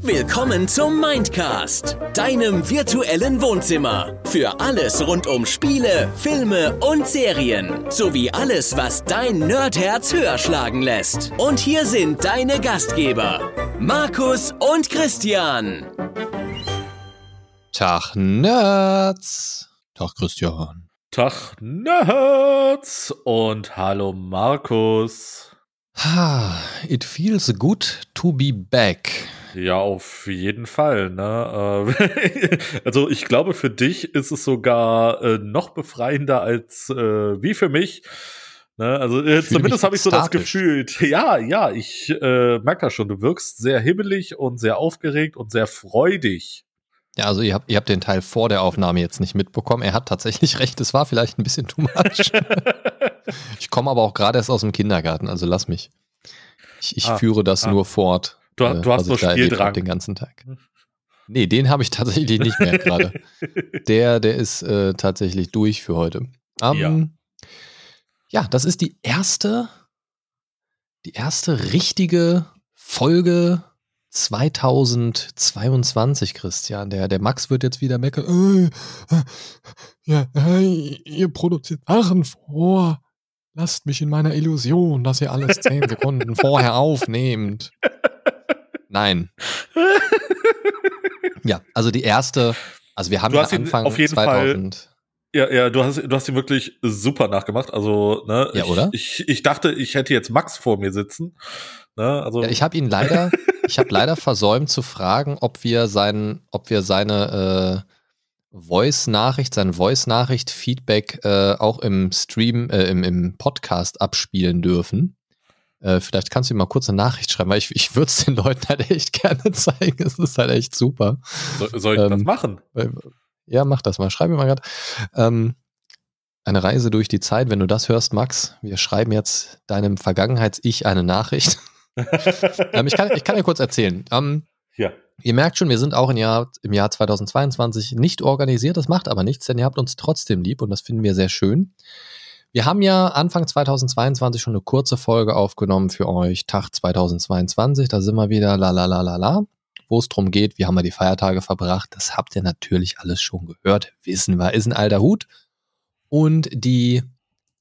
Willkommen zum Mindcast, deinem virtuellen Wohnzimmer. Für alles rund um Spiele, Filme und Serien. Sowie alles, was dein Nerdherz höher schlagen lässt. Und hier sind deine Gastgeber, Markus und Christian. Tag, Nerds. Tag, Christian. Tag, Nerds. Und hallo, Markus. Ha, it feels good to be back. Ja, auf jeden Fall. Ne? Äh, also ich glaube, für dich ist es sogar äh, noch befreiender als äh, wie für mich. Ne? Also äh, zumindest habe ich so das Gefühl. Ja, ja, ich äh, merke das schon. Du wirkst sehr hibbelig und sehr aufgeregt und sehr freudig. Ja, also ihr habt, ihr habt den Teil vor der Aufnahme jetzt nicht mitbekommen. Er hat tatsächlich recht, es war vielleicht ein bisschen too much. ich komme aber auch gerade erst aus dem Kindergarten, also lass mich. Ich, ich ah, führe das ah. nur fort. Du, äh, du hast so Spieldrang. Den ganzen Tag. Nee, den habe ich tatsächlich nicht mehr gerade. der, der ist äh, tatsächlich durch für heute. Um, ja. ja, das ist die erste, die erste richtige Folge 2022, Christian. Der, der Max wird jetzt wieder meckern. Äh, ja, ihr produziert Sachen vor. Lasst mich in meiner Illusion, dass ihr alles zehn Sekunden vorher aufnehmt. Nein. ja, also die erste, also wir haben du ja Anfang auf jeden 2000. Fall ja, ja, du hast, du hast ihn wirklich super nachgemacht. Also, ne, ja, ich, oder? Ich, ich dachte, ich hätte jetzt Max vor mir sitzen. Ne, also ja, ich habe ihn leider, ich habe leider versäumt zu fragen, ob wir sein, ob wir seine äh, Voice-Nachricht, sein Voice-Nachricht-Feedback äh, auch im Stream, äh, im, im Podcast abspielen dürfen. Äh, vielleicht kannst du ihm mal kurz eine Nachricht schreiben, weil ich, ich würde es den Leuten halt echt gerne zeigen. Es ist halt echt super. So, soll ich ähm, das machen? Ja, mach das mal. Schreib mir mal gerade. Ähm, eine Reise durch die Zeit, wenn du das hörst, Max, wir schreiben jetzt deinem Vergangenheits-Ich eine Nachricht. Ähm, ich, kann, ich kann dir kurz erzählen. Ähm, ja. Ihr merkt schon, wir sind auch im Jahr, im Jahr 2022 nicht organisiert, das macht aber nichts, denn ihr habt uns trotzdem lieb und das finden wir sehr schön. Wir haben ja Anfang 2022 schon eine kurze Folge aufgenommen für euch, Tag 2022, da sind wir wieder la la la la la, wo es drum geht, wie haben wir die Feiertage verbracht, das habt ihr natürlich alles schon gehört, wissen wir, ist ein alter Hut. Und die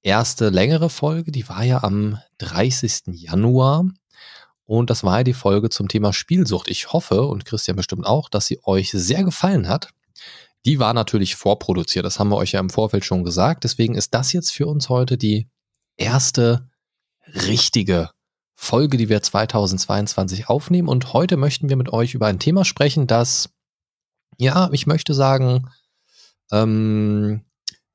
erste längere Folge, die war ja am 30. Januar und das war ja die Folge zum Thema Spielsucht. Ich hoffe, und Christian bestimmt auch, dass sie euch sehr gefallen hat. Die war natürlich vorproduziert, das haben wir euch ja im Vorfeld schon gesagt. Deswegen ist das jetzt für uns heute die erste richtige Folge, die wir 2022 aufnehmen. Und heute möchten wir mit euch über ein Thema sprechen, das, ja, ich möchte sagen, ähm,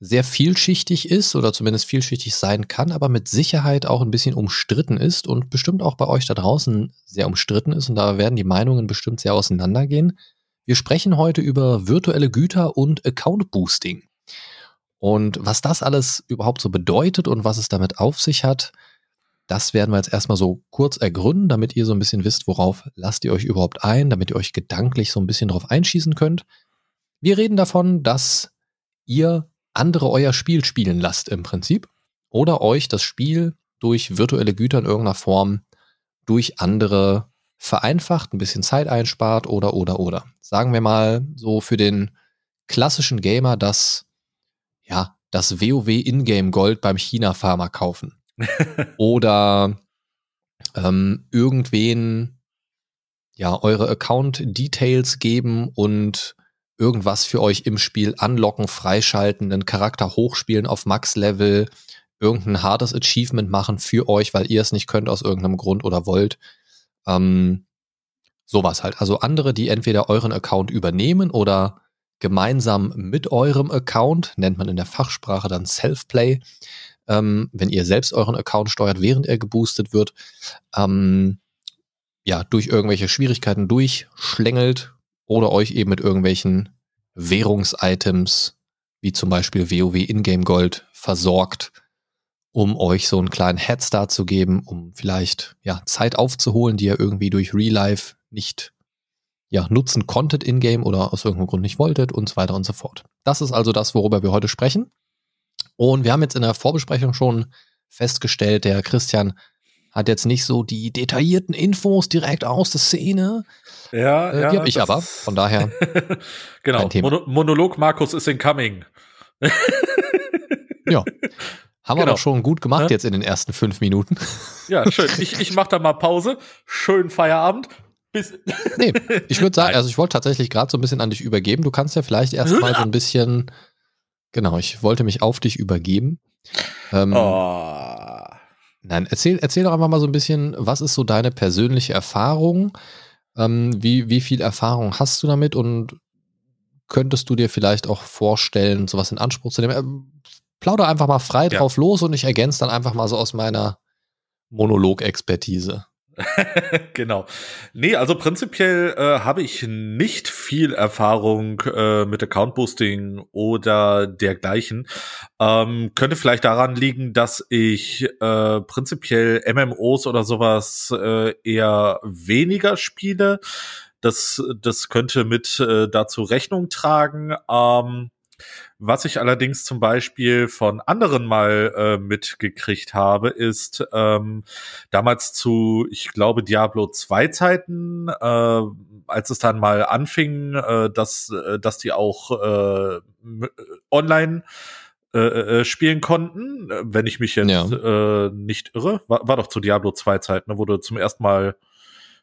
sehr vielschichtig ist oder zumindest vielschichtig sein kann, aber mit Sicherheit auch ein bisschen umstritten ist und bestimmt auch bei euch da draußen sehr umstritten ist und da werden die Meinungen bestimmt sehr auseinandergehen. Wir sprechen heute über virtuelle Güter und Account Boosting. Und was das alles überhaupt so bedeutet und was es damit auf sich hat, das werden wir jetzt erstmal so kurz ergründen, damit ihr so ein bisschen wisst, worauf lasst ihr euch überhaupt ein, damit ihr euch gedanklich so ein bisschen drauf einschießen könnt. Wir reden davon, dass ihr andere euer Spiel spielen lasst im Prinzip oder euch das Spiel durch virtuelle Güter in irgendeiner Form durch andere vereinfacht, ein bisschen Zeit einspart oder, oder, oder. Sagen wir mal so für den klassischen Gamer das, ja, das WoW Ingame Gold beim China-Farmer kaufen. oder ähm, irgendwen, ja, eure Account-Details geben und irgendwas für euch im Spiel anlocken, freischalten, einen Charakter hochspielen auf Max-Level, irgendein hartes Achievement machen für euch, weil ihr es nicht könnt aus irgendeinem Grund oder wollt. Ähm, sowas halt. Also andere, die entweder euren Account übernehmen oder gemeinsam mit eurem Account, nennt man in der Fachsprache dann Self-Play, ähm, wenn ihr selbst euren Account steuert, während er geboostet wird, ähm, ja, durch irgendwelche Schwierigkeiten durchschlängelt oder euch eben mit irgendwelchen Währungsitems, wie zum Beispiel WoW Ingame Gold, versorgt, um euch so einen kleinen Headstart zu geben, um vielleicht ja Zeit aufzuholen, die ihr irgendwie durch Real Life nicht ja, nutzen konntet in-game oder aus irgendeinem Grund nicht wolltet und so weiter und so fort. Das ist also das, worüber wir heute sprechen. Und wir haben jetzt in der Vorbesprechung schon festgestellt, der Christian hat jetzt nicht so die detaillierten Infos direkt aus der Szene. Ja, äh, ja. Die habe ich aber, von daher. genau. Mono Monolog Markus ist incoming. Ja. Haben wir Genau. doch schon gut gemacht Ja. jetzt in den ersten fünf Minuten. Ja, schön. Ich, ich mache da mal Pause. Schönen Feierabend. Bis. Nee, ich würde sagen, also ich wollte tatsächlich gerade so ein bisschen an dich übergeben. Du kannst ja vielleicht erstmal so ein bisschen, genau, ich wollte mich auf dich übergeben. Ähm, Oh. Nein, erzähl, erzähl doch einfach mal so ein bisschen, was ist so deine persönliche Erfahrung? Ähm, wie, wie viel Erfahrung hast du damit und könntest du dir vielleicht auch vorstellen, sowas in Anspruch zu nehmen? Ähm, plauder einfach mal frei Ja. drauf los und ich ergänze dann einfach mal so aus meiner Monolog-Expertise. genau. Nee, also prinzipiell äh, habe ich nicht viel Erfahrung äh, mit Account Boosting oder dergleichen. Ähm, könnte vielleicht daran liegen, dass ich äh, prinzipiell MMOs oder sowas äh, eher weniger spiele. Das, das könnte mit äh, dazu Rechnung tragen. Ähm, was ich allerdings zum Beispiel von anderen mal äh, mitgekriegt habe, ist ähm, damals zu, ich glaube, Diablo 2 Zeiten, äh, als es dann mal anfing, äh, dass, äh, dass die auch äh, äh, online äh, äh, spielen konnten, wenn ich mich jetzt äh, nicht irre. War, war doch zu Diablo 2 Zeiten, ne, wurde zum ersten Mal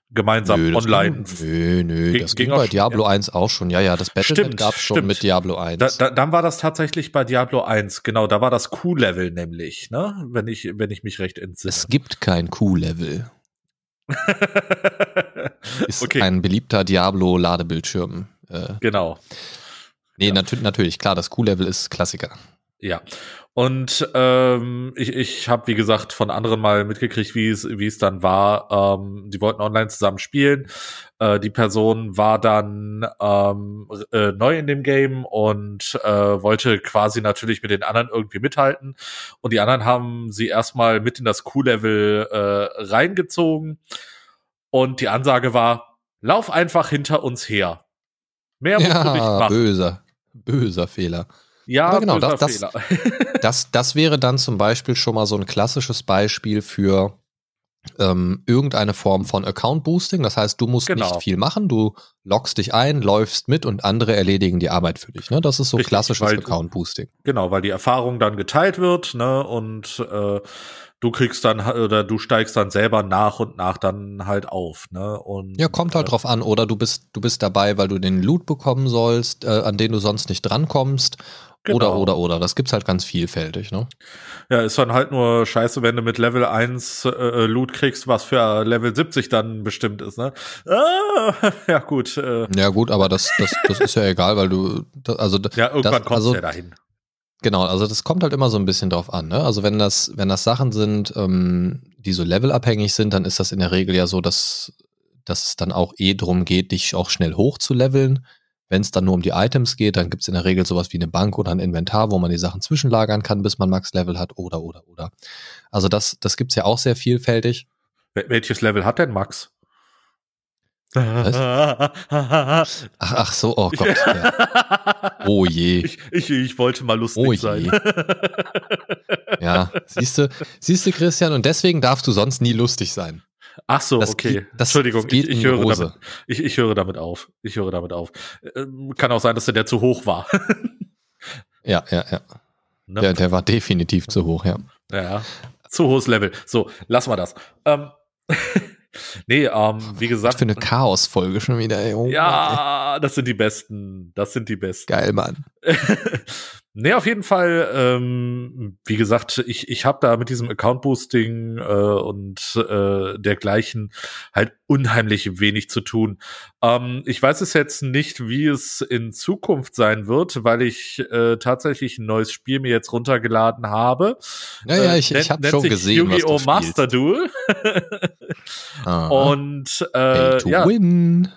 gemeinsam das online. Ging, nö, nö, Ging- das ging ging, bei Diablo 1 auch schon. Ja, ja, das Battlenet gab es schon mit Diablo 1. Da, da, dann war das tatsächlich bei Diablo 1, genau, da war das Q-Level nämlich, ne? Wenn ich, wenn ich mich recht entsinne. es gibt kein Q-Level. Ist okay, ein beliebter Diablo-Ladebildschirm. Äh, genau. nee, Ja. natür natürlich, klar, das Q-Level ist Klassiker. Ja. Und ähm, ich, ich habe, wie gesagt, von anderen mal mitgekriegt, wie es wie es dann war. Ähm, die wollten online zusammen spielen. Äh, die Person war dann ähm, äh, neu in dem Game und äh, wollte quasi natürlich mit den anderen irgendwie mithalten. Und die anderen haben sie erstmal mit in das Q-Level äh, reingezogen. Und die Ansage war, lauf einfach hinter uns her. Mehr musst du nicht Ja, machen. böser, böser Fehler. Ja, Aber genau, das- das-. Das, das wäre dann zum Beispiel schon mal so ein klassisches Beispiel für ähm, irgendeine Form von Account Boosting. Das heißt, du musst Genau. nicht viel machen, du loggst dich ein, läufst mit und andere erledigen die Arbeit für dich. Ne? Das ist so Richtig, klassisches weil Account Boosting. Genau, weil die Erfahrung dann geteilt wird, ne, und äh, du kriegst dann oder du steigst dann selber nach und nach dann halt auf, ne? Und Ja, kommt halt äh, drauf an. Oder du bist, du bist dabei, weil du den Loot bekommen sollst, äh, an den du sonst nicht drankommst. Oder, Genau. oder, oder. Das gibt's halt ganz vielfältig, ne? Ja, ist dann halt nur scheiße, wenn du mit Level 1 äh, Loot kriegst, was für Level 70 dann bestimmt ist, ne? Ah, ja, gut. Äh, Ja, gut, aber das, das, das ist ja egal, weil du, das, also, ja, irgendwann das, kommst also, ja dahin. Genau, also das kommt halt immer so ein bisschen drauf an. Ne? Also wenn das, wenn das Sachen sind, ähm, die so levelabhängig sind, dann ist das in der Regel ja so, dass, dass es dann auch eh drum geht, dich auch schnell hoch zu leveln. Wenn es dann nur um die Items geht, dann gibt's in der Regel sowas wie eine Bank oder ein Inventar, wo man die Sachen zwischenlagern kann, bis man Max-Level hat, oder, oder, oder. Also das, das gibt's ja auch sehr vielfältig. Wel- Welches Level hat denn Max? Ach, ach so, oh Gott. Ja. Oh je. ich, ich, ich wollte mal lustig Oh je. sein. Ja, siehst du, siehst du, Christian, und deswegen darfst du sonst nie lustig sein. Ach so, Das okay. geht- Entschuldigung, geht ich, ich höre damit, ich, ich höre damit auf. Ich höre damit auf. Ähm, kann auch sein, dass der, der zu hoch war. Ja, ja, ja. Ne? Der, der war definitiv zu hoch, ja. Ja, zu hohes Level. So, lassen wir das. Ähm, nee, ähm, wie Was gesagt. für eine Chaos-Folge schon wieder, ey. Oh Mann, ja, das sind die besten. Das sind die besten. ey. Geil, Mann. nee, auf jeden Fall, ähm, wie gesagt, ich, ich habe da mit diesem Account-Boosting äh, und äh, dergleichen halt unheimlich wenig zu tun. Ähm, ich weiß es jetzt nicht, wie es in Zukunft sein wird, weil ich äh, tatsächlich ein neues Spiel mir jetzt runtergeladen habe. Ja, ja, Äh, ich, ich habe schon gesehen, was du Yu-Gi-Oh! Master. Duel. Aha. Und äh, to ja, win.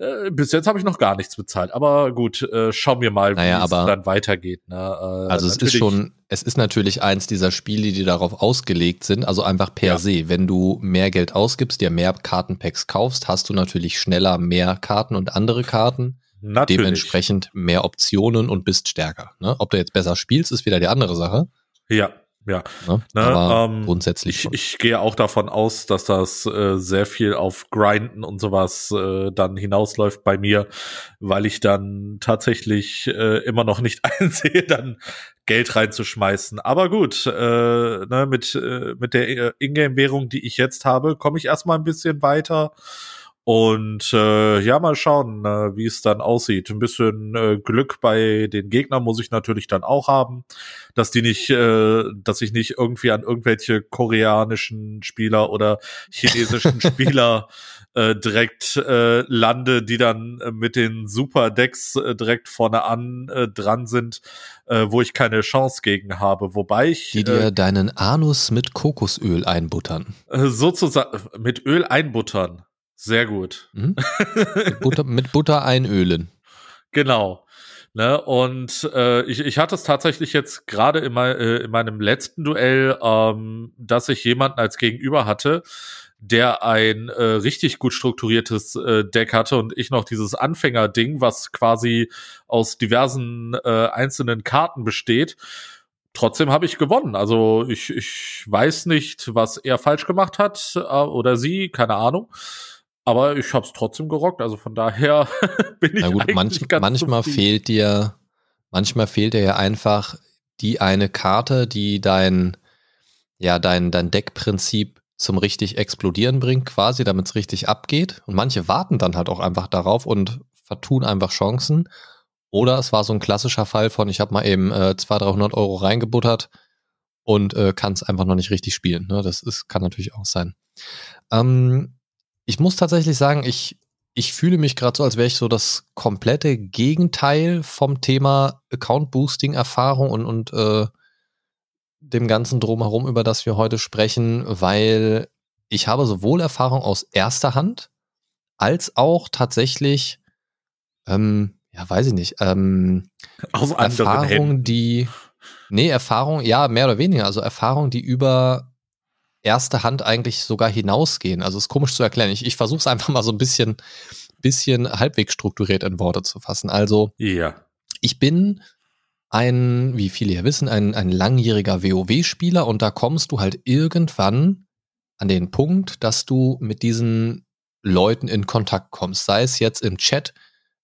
Äh, bis jetzt habe ich noch gar nichts bezahlt. Aber gut, äh, schauen wir mal, wie Naja, es aber- dann weitergeht. Ne? Äh, Also es ist schon, es ist natürlich eins dieser Spiele, die darauf ausgelegt sind, also einfach per Ja. se. Wenn du mehr Geld ausgibst, dir mehr Kartenpacks kaufst, hast du natürlich schneller mehr Karten und andere Karten, Natürlich. dementsprechend mehr Optionen und bist stärker. Ne? Ob du jetzt besser spielst, ist wieder die andere Sache. Ja, Ja, Ne? Ne, Aber ähm, grundsätzlich ich, schon. ich gehe auch davon aus, dass das äh, sehr viel auf Grinden und sowas äh, dann hinausläuft bei mir, weil ich dann tatsächlich äh, immer noch nicht einsehe, dann Geld reinzuschmeißen. Aber gut, äh, ne, mit, äh, mit der äh, Ingame-Währung, die ich jetzt habe, komme ich erstmal ein bisschen weiter. Und äh, ja, mal schauen, äh, wie es dann aussieht. Ein bisschen äh, Glück bei den Gegnern muss ich natürlich dann auch haben, dass die nicht, äh, dass ich nicht irgendwie an irgendwelche koreanischen Spieler oder chinesischen Spieler äh, direkt äh, lande, die dann äh, mit den Super Decks äh, direkt vorne an äh, dran sind, äh, wo ich keine Chance gegen habe. Wobei ich Die dir äh, deinen Anus mit Kokosöl einbuttern. äh, sozusagen mit Öl einbuttern. Sehr gut. Mhm. mit, Butter, mit Butter einölen. Genau. Ne, und äh, ich, ich hatte es tatsächlich jetzt gerade in, mei- äh, in meinem letzten Duell, ähm, dass ich jemanden als Gegenüber hatte, der ein äh, richtig gut strukturiertes äh, Deck hatte und ich noch dieses Anfängerding, was quasi aus diversen äh, einzelnen Karten besteht. Trotzdem habe ich gewonnen. Also ich, ich weiß nicht, was er falsch gemacht hat äh, oder sie, keine Ahnung. Aber ich habe es trotzdem gerockt. Also von daher bin ich Na gut, manch, ganz manchmal zufrieden. fehlt dir, manchmal fehlt dir ja einfach die eine Karte, die dein, ja, dein, dein Deckprinzip zum richtig explodieren bringt, quasi, damit es richtig abgeht. Und manche warten dann halt auch einfach darauf und vertun einfach Chancen. Oder es war so ein klassischer Fall von, ich habe mal eben äh, 200, 300 Euro reingebuttert und äh, kann es einfach noch nicht richtig spielen. Ne? Das ist, kann natürlich auch sein. Ähm, ich muss tatsächlich sagen, ich, ich fühle mich gerade so, als wäre ich so das komplette Gegenteil vom Thema Account-Boosting-Erfahrung und, und äh, dem ganzen Drumherum, über das wir heute sprechen, weil ich habe sowohl Erfahrung aus erster Hand als auch tatsächlich, ähm, ja, weiß ich nicht, ähm, Aus Erfahrung, Händen. die, nee, Erfahrung, ja, mehr oder weniger, also Erfahrung, die über erste Hand eigentlich sogar hinausgehen. Also ist komisch zu erklären. Ich, ich versuche es einfach mal so ein bisschen, bisschen halbwegs strukturiert in Worte zu fassen. Also Ja. ich bin ein, wie viele ja wissen, ein, ein langjähriger WoW-Spieler und da kommst du halt irgendwann an den Punkt, dass du mit diesen Leuten in Kontakt kommst. Sei es jetzt im Chat,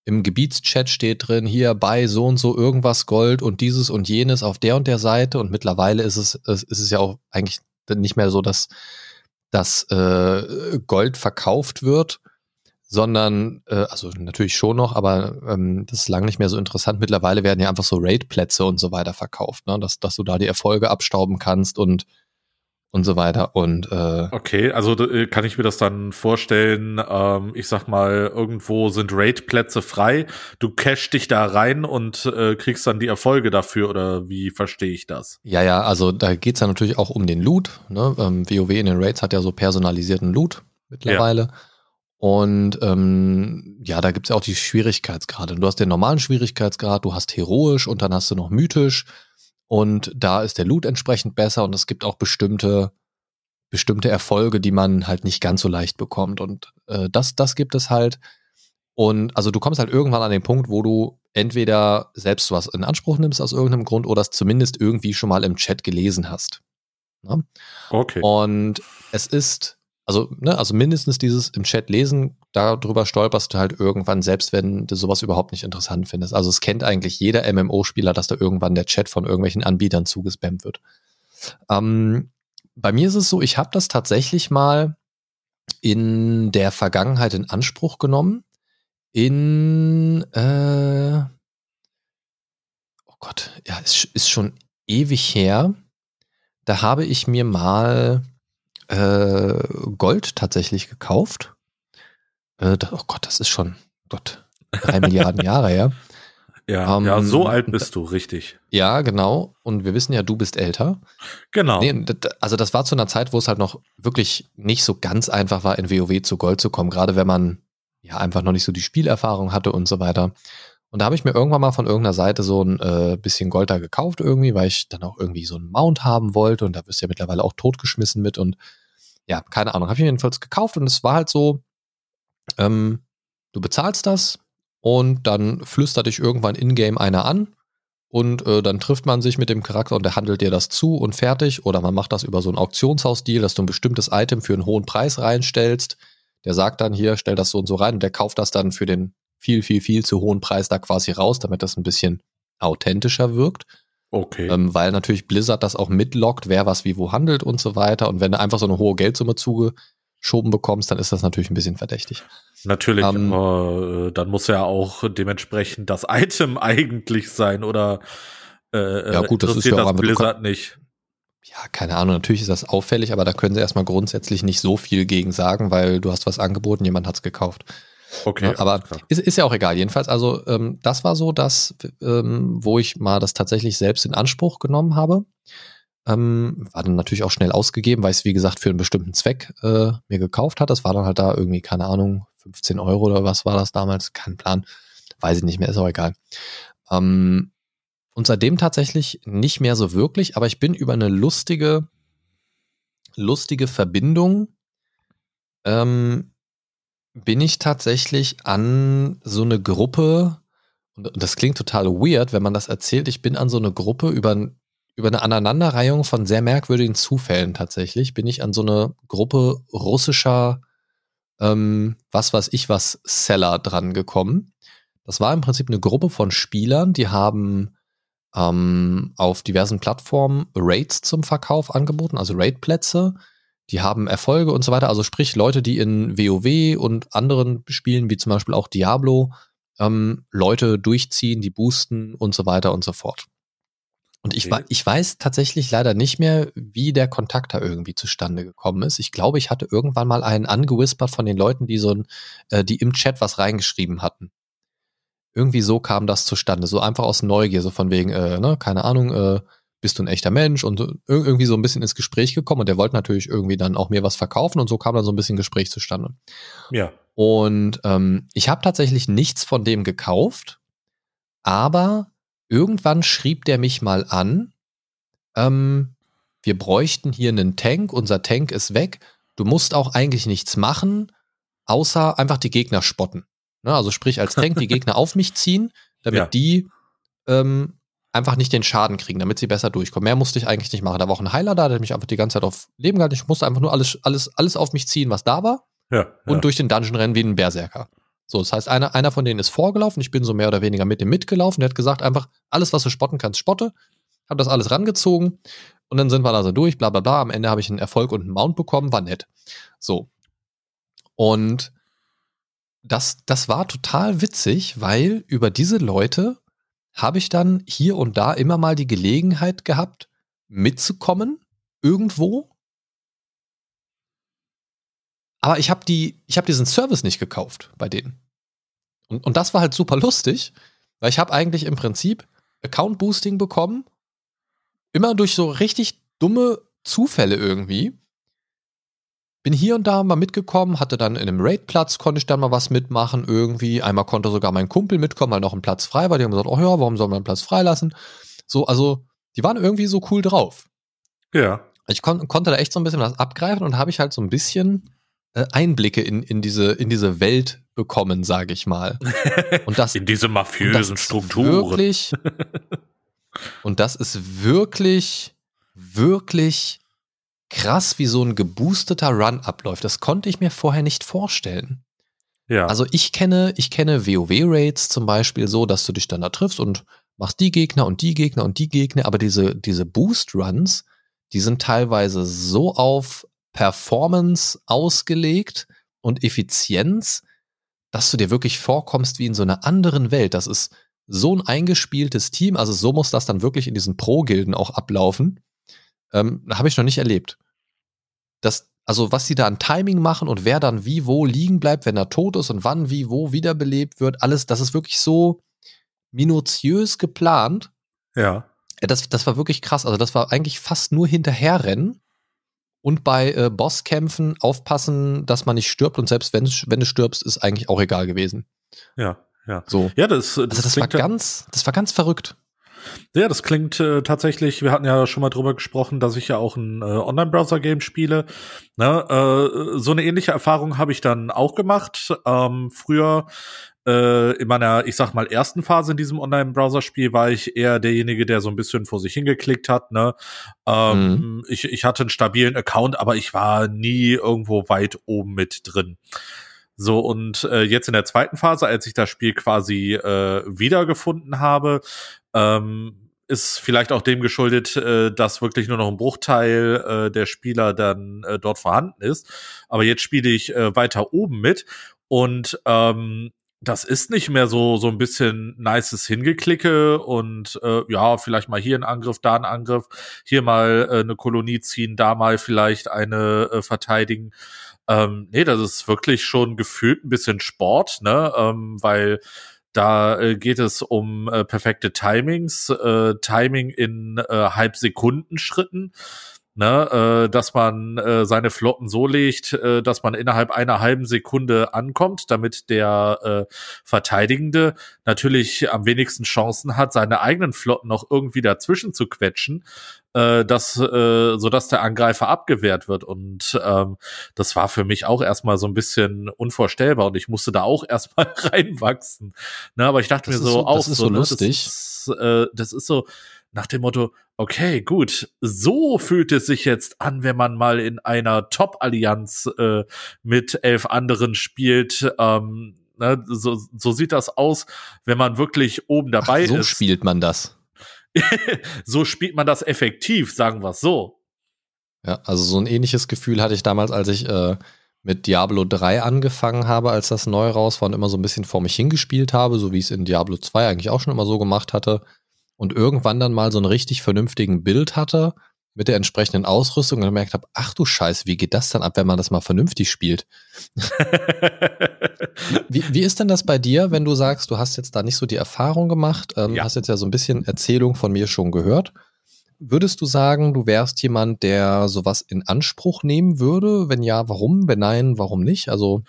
im Gebietschat steht drin, hier bei so und so irgendwas Gold und dieses und jenes auf der und der Seite und mittlerweile ist es, es ist es ja auch eigentlich nicht mehr so, dass das äh, Gold verkauft wird, sondern, äh, also natürlich schon noch, aber ähm, das ist lange nicht mehr so interessant. Mittlerweile werden ja einfach so Raid-Plätze und so weiter verkauft, ne? dass, dass du da die Erfolge abstauben kannst und und so weiter. Und äh, Okay, also d- kann ich mir das dann vorstellen, ähm, ich sag mal, irgendwo sind Raid-Plätze frei, du cashst dich da rein und äh, kriegst dann die Erfolge dafür oder wie verstehe ich das? ja, ja, also da geht's ja natürlich auch um den Loot. Ne? Ähm, WoW in den Raids hat ja so personalisierten Loot mittlerweile. Und ähm, ja, da gibt's ja auch die Schwierigkeitsgrade. Du hast den normalen Schwierigkeitsgrad, du hast heroisch und dann hast du noch mythisch. Und da ist der Loot entsprechend besser und es gibt auch bestimmte, bestimmte Erfolge, die man halt nicht ganz so leicht bekommt. Und äh, das, das gibt es halt. Und also du kommst halt irgendwann an den Punkt, wo du entweder selbst was in Anspruch nimmst aus irgendeinem Grund oder es zumindest irgendwie schon mal im Chat gelesen hast. Ne? Okay. Und es ist, also, ne, also mindestens dieses im Chat lesen, darüber stolperst du halt irgendwann, selbst wenn du sowas überhaupt nicht interessant findest. Also es kennt eigentlich jeder MMO-Spieler, dass da irgendwann der Chat von irgendwelchen Anbietern zugespammt wird. Ähm, bei mir ist es so, ich habe das tatsächlich mal in der Vergangenheit in Anspruch genommen. In, äh, oh Gott, ja, ist, ist schon ewig her. Da habe ich mir mal äh, Gold tatsächlich gekauft. Äh, oh Gott, das ist schon Gott, drei Milliarden Jahre her. ja, ähm, ja, so alt bist du, richtig. Ja, genau. Und wir wissen ja, du bist älter. Genau. Nee, also das war zu einer Zeit, wo es halt noch wirklich nicht so ganz einfach war, in WoW zu Gold zu kommen, gerade wenn man ja einfach noch nicht so die Spielerfahrung hatte und so weiter. Und da habe ich mir irgendwann mal von irgendeiner Seite so ein äh, bisschen Gold da gekauft irgendwie, weil ich dann auch irgendwie so einen Mount haben wollte und da wirst du ja mittlerweile auch totgeschmissen mit und ja, keine Ahnung, habe ich mir jedenfalls gekauft und es war halt so, ähm, du bezahlst das und dann flüstert dich irgendwann in-game einer an und äh, dann trifft man sich mit dem Charakter und der handelt dir das zu und fertig. Oder man macht das über so einen Auktionshaus-Deal, dass du ein bestimmtes Item für einen hohen Preis reinstellst. Der sagt dann hier, stell das so und so rein und der kauft das dann für den viel, viel, viel zu hohen Preis da quasi raus, damit das ein bisschen authentischer wirkt. Okay. Ähm, weil natürlich Blizzard das auch mitlockt, wer was wie wo handelt und so weiter. Und wenn du einfach so eine hohe Geldsumme zugeschoben bekommst, dann ist das natürlich ein bisschen verdächtig. Natürlich, ähm, aber äh, dann muss ja auch dementsprechend das Item eigentlich sein oder äh, ja gut, das ist ja auch das Blizzard nicht. Ja, keine Ahnung, natürlich ist das auffällig, aber da können sie erstmal grundsätzlich nicht so viel gegen sagen, weil du hast was angeboten, jemand hat's gekauft. Okay. Ja, aber ist, ist ja auch egal. Jedenfalls, also ähm, das war so das, ähm, wo ich mal das tatsächlich selbst in Anspruch genommen habe. Ähm, war dann natürlich auch schnell ausgegeben, weil ich es, wie gesagt, für einen bestimmten Zweck äh, mir gekauft hat. Das war dann halt da irgendwie, keine Ahnung, 15 Euro oder was war das damals? Kein Plan. Weiß ich nicht mehr, ist auch egal. Ähm, und seitdem tatsächlich nicht mehr so wirklich, aber ich bin über eine lustige, lustige Verbindung ähm, bin ich tatsächlich an so eine Gruppe, und das klingt total weird, wenn man das erzählt, ich bin an so eine Gruppe über, über eine Aneinanderreihung von sehr merkwürdigen Zufällen tatsächlich, bin ich an so eine Gruppe russischer, ähm, was weiß ich was, Seller dran gekommen. Das war im Prinzip eine Gruppe von Spielern, die haben ähm, auf diversen Plattformen Raids zum Verkauf angeboten, also Raid-Plätze die haben Erfolge und so weiter. Also sprich Leute, die in WoW und anderen Spielen, wie zum Beispiel auch Diablo, ähm, Leute durchziehen, die boosten und so weiter und so fort. Und ich, okay. ich weiß tatsächlich leider nicht mehr, wie der Kontakt da irgendwie zustande gekommen ist. Ich glaube, ich hatte irgendwann mal einen angewispert von den Leuten, die so ein, äh, die im Chat was reingeschrieben hatten. Irgendwie so kam das zustande, so einfach aus Neugier, so von wegen, äh, ne, keine Ahnung, äh, bist du ein echter Mensch und irgendwie so ein bisschen ins Gespräch gekommen und der wollte natürlich irgendwie dann auch mir was verkaufen und so kam dann so ein bisschen Gespräch zustande. Ja. Und ähm, ich habe tatsächlich nichts von dem gekauft, aber irgendwann schrieb der mich mal an, ähm, wir bräuchten hier einen Tank, unser Tank ist weg, du musst auch eigentlich nichts machen, außer einfach die Gegner spotten. Ne? Also sprich als Tank die Gegner auf mich ziehen, damit ja. die ähm, einfach nicht den Schaden kriegen, damit sie besser durchkommen. Mehr musste ich eigentlich nicht machen. Da war auch ein Heiler da, der mich einfach die ganze Zeit auf Leben gehalten. Ich musste einfach nur alles, alles, alles auf mich ziehen, was da war. Ja, und ja. durch den Dungeon rennen wie ein Berserker. So, das heißt, einer, einer von denen ist vorgelaufen, ich bin so mehr oder weniger mit dem mitgelaufen. Der hat gesagt, einfach alles, was du spotten kannst, spotte. Hab das alles rangezogen und dann sind wir da so durch, bla bla bla. Am Ende habe ich einen Erfolg und einen Mount bekommen, war nett. So. Und das, das war total witzig, weil über diese Leute habe ich dann hier und da immer mal die Gelegenheit gehabt, mitzukommen, irgendwo. Aber ich habe die, ich habe diesen Service nicht gekauft bei denen. Und, und das war halt super lustig, weil ich habe eigentlich im Prinzip Account Boosting bekommen, immer durch so richtig dumme Zufälle irgendwie bin hier und da mal mitgekommen, hatte dann in einem Raid-Platz, konnte ich dann mal was mitmachen irgendwie. Einmal konnte sogar mein Kumpel mitkommen, weil noch ein Platz frei war. Die haben gesagt, oh ja, warum soll man einen Platz freilassen? So, also, die waren irgendwie so cool drauf. Ja. Ich kon konnte da echt so ein bisschen was abgreifen und habe ich halt so ein bisschen Einblicke in, in, diese, in diese Welt bekommen, sage ich mal. Und das, in diese mafiösen Strukturen. Wirklich, und das ist wirklich, wirklich krass, wie so ein geboosteter Run abläuft. Das konnte ich mir vorher nicht vorstellen. Ja. Also ich kenne, ich kenne WoW-Raids zum Beispiel so, dass du dich dann da triffst und machst die Gegner und die Gegner und die Gegner, aber diese, diese Boost-Runs, die sind teilweise so auf Performance ausgelegt und Effizienz, dass du dir wirklich vorkommst wie in so einer anderen Welt. Das ist so ein eingespieltes Team, also so muss das dann wirklich in diesen Pro-Gilden auch ablaufen. Ähm, Habe ich noch nicht erlebt. Das, also was sie da an Timing machen und wer dann wie wo liegen bleibt, wenn er tot ist und wann wie wo wiederbelebt wird, alles, das ist wirklich so minutiös geplant. Ja. Das, das war wirklich krass. Also das war eigentlich fast nur hinterherrennen und bei äh, Bosskämpfen aufpassen, dass man nicht stirbt und selbst wenn, wenn du stirbst, ist eigentlich auch egal gewesen. Ja, ja. So. Ja, das, das, also das war ganz, das war ganz verrückt. Ja, das klingt äh, tatsächlich, wir hatten ja schon mal drüber gesprochen, dass ich ja auch ein äh, Online-Browser-Game spiele. Ne? Äh, so eine ähnliche Erfahrung habe ich dann auch gemacht. Ähm, früher äh, in meiner, ich sag mal, ersten Phase in diesem Online-Browser-Spiel war ich eher derjenige, der so ein bisschen vor sich hingeklickt hat. Ne? Ähm, mhm. ich, ich hatte einen stabilen Account, aber ich war nie irgendwo weit oben mit drin. So, und äh, jetzt in der zweiten Phase, als ich das Spiel quasi äh, wiedergefunden habe, ähm, ist vielleicht auch dem geschuldet, äh, dass wirklich nur noch ein Bruchteil äh, der Spieler dann äh, dort vorhanden ist. Aber jetzt spiele ich äh, weiter oben mit und ähm, das ist nicht mehr so so ein bisschen nices Hingeklicke und äh, ja vielleicht mal hier ein Angriff, da ein Angriff, hier mal äh, eine Kolonie ziehen, da mal vielleicht eine äh, verteidigen, ähm, nee, das ist wirklich schon gefühlt ein bisschen Sport, ne? Ähm, weil da äh, geht es um äh, perfekte Timings, äh, Timing in äh, Halbsekundenschritten ne, äh, dass man äh, seine Flotten so legt, äh, dass man innerhalb einer halben Sekunde ankommt, damit der äh, Verteidigende natürlich am wenigsten Chancen hat, seine eigenen Flotten noch irgendwie dazwischen zu quetschen, äh, dass, äh, so dass der Angreifer abgewehrt wird. Und ähm, das war für mich auch erstmal so ein bisschen unvorstellbar und ich musste da auch erstmal reinwachsen. Ne, aber ich dachte das mir so, so, auch das ist so, so ne, lustig. Das ist, äh, das ist so nach dem Motto, okay, gut, so fühlt es sich jetzt an, wenn man mal in einer Top-Allianz äh, mit elf anderen spielt. Ähm, ne, so, so sieht das aus, wenn man wirklich oben dabei Ach, so ist. So spielt man das. so spielt man das effektiv, sagen wir es so. Ja, also so ein ähnliches Gefühl hatte ich damals, als ich äh, mit Diablo 3 angefangen habe, als das neu raus war und immer so ein bisschen vor mich hingespielt habe, so wie ich es in Diablo 2 eigentlich auch schon immer so gemacht hatte und irgendwann dann mal so einen richtig vernünftigen Bild hatte mit der entsprechenden Ausrüstung und gemerkt habe, ach du Scheiße, wie geht das dann ab, wenn man das mal vernünftig spielt? wie, wie ist denn das bei dir, wenn du sagst, du hast jetzt da nicht so die Erfahrung gemacht, ähm, ja. hast jetzt ja so ein bisschen Erzählung von mir schon gehört. Würdest du sagen, du wärst jemand, der sowas in Anspruch nehmen würde? Wenn ja, warum? Wenn nein, warum nicht? Also,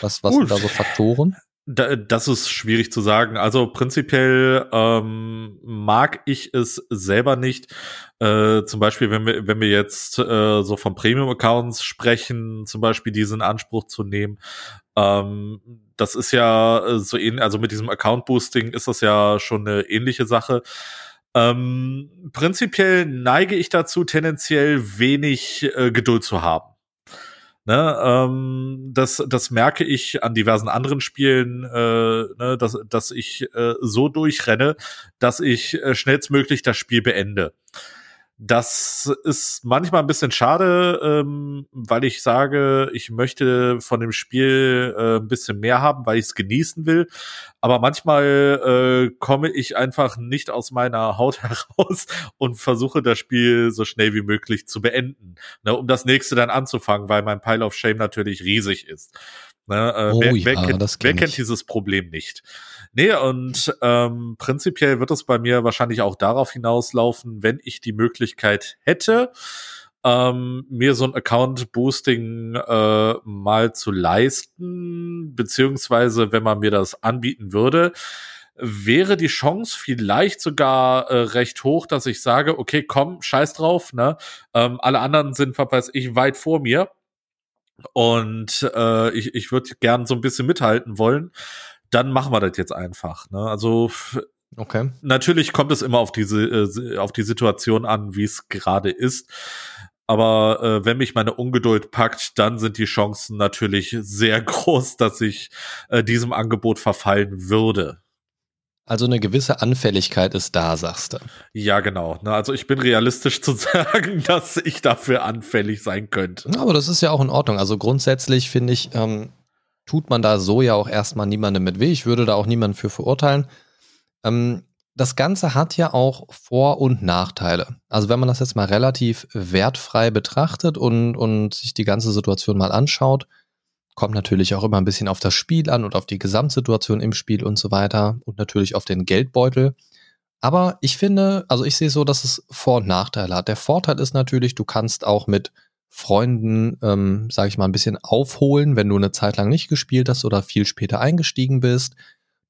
was, was sind da so Faktoren? Da, das ist schwierig zu sagen. Also prinzipiell ähm, mag ich es selber nicht. Äh, zum Beispiel, wenn wir, wenn wir jetzt äh, so von Premium-Accounts sprechen, zum Beispiel diesen Anspruch zu nehmen. Ähm, das ist ja äh, so ähnlich, also mit diesem Account-Boosting ist das ja schon eine ähnliche Sache. Ähm, prinzipiell neige ich dazu, tendenziell wenig äh, Geduld zu haben. Ne, ähm, das, das merke ich an diversen anderen Spielen, äh, ne, dass, dass ich äh, so durchrenne, dass ich äh, schnellstmöglich das Spiel beende. Das ist manchmal ein bisschen schade, ähm, weil ich sage, ich möchte von dem Spiel äh, ein bisschen mehr haben, weil ich es genießen will. Aber manchmal äh, komme ich einfach nicht aus meiner Haut heraus und versuche das Spiel so schnell wie möglich zu beenden, ne, um das nächste dann anzufangen, weil mein Pile of Shame natürlich riesig ist. Ne, äh, oh, wer, ja, wer, kennt, wer kennt dieses Problem nicht? Nee, und ähm, prinzipiell wird es bei mir wahrscheinlich auch darauf hinauslaufen, wenn ich die Möglichkeit hätte, ähm, mir so ein Account-Boosting äh, mal zu leisten, beziehungsweise wenn man mir das anbieten würde, wäre die Chance vielleicht sogar äh, recht hoch, dass ich sage, okay, komm, scheiß drauf, ne? Ähm, alle anderen sind, was weiß ich, weit vor mir. Und äh, ich, ich würde gern so ein bisschen mithalten wollen dann machen wir das jetzt einfach. Ne? Also okay. natürlich kommt es immer auf diese äh, auf die Situation an, wie es gerade ist. Aber äh, wenn mich meine Ungeduld packt, dann sind die Chancen natürlich sehr groß, dass ich äh, diesem Angebot verfallen würde. Also eine gewisse Anfälligkeit ist da, sagst du. Ja, genau. Ne, also ich bin realistisch zu sagen, dass ich dafür anfällig sein könnte. Aber das ist ja auch in Ordnung. Also grundsätzlich finde ich, ähm, tut man da so ja auch erstmal niemandem mit weh. Ich würde da auch niemanden für verurteilen. Ähm, das Ganze hat ja auch Vor- und Nachteile. Also wenn man das jetzt mal relativ wertfrei betrachtet und, und sich die ganze Situation mal anschaut, kommt natürlich auch immer ein bisschen auf das Spiel an und auf die Gesamtsituation im Spiel und so weiter und natürlich auf den Geldbeutel. Aber ich finde, also ich sehe so, dass es Vor- und Nachteile hat. Der Vorteil ist natürlich, du kannst auch mit Freunden, ähm, sage ich mal, ein bisschen aufholen, wenn du eine Zeit lang nicht gespielt hast oder viel später eingestiegen bist.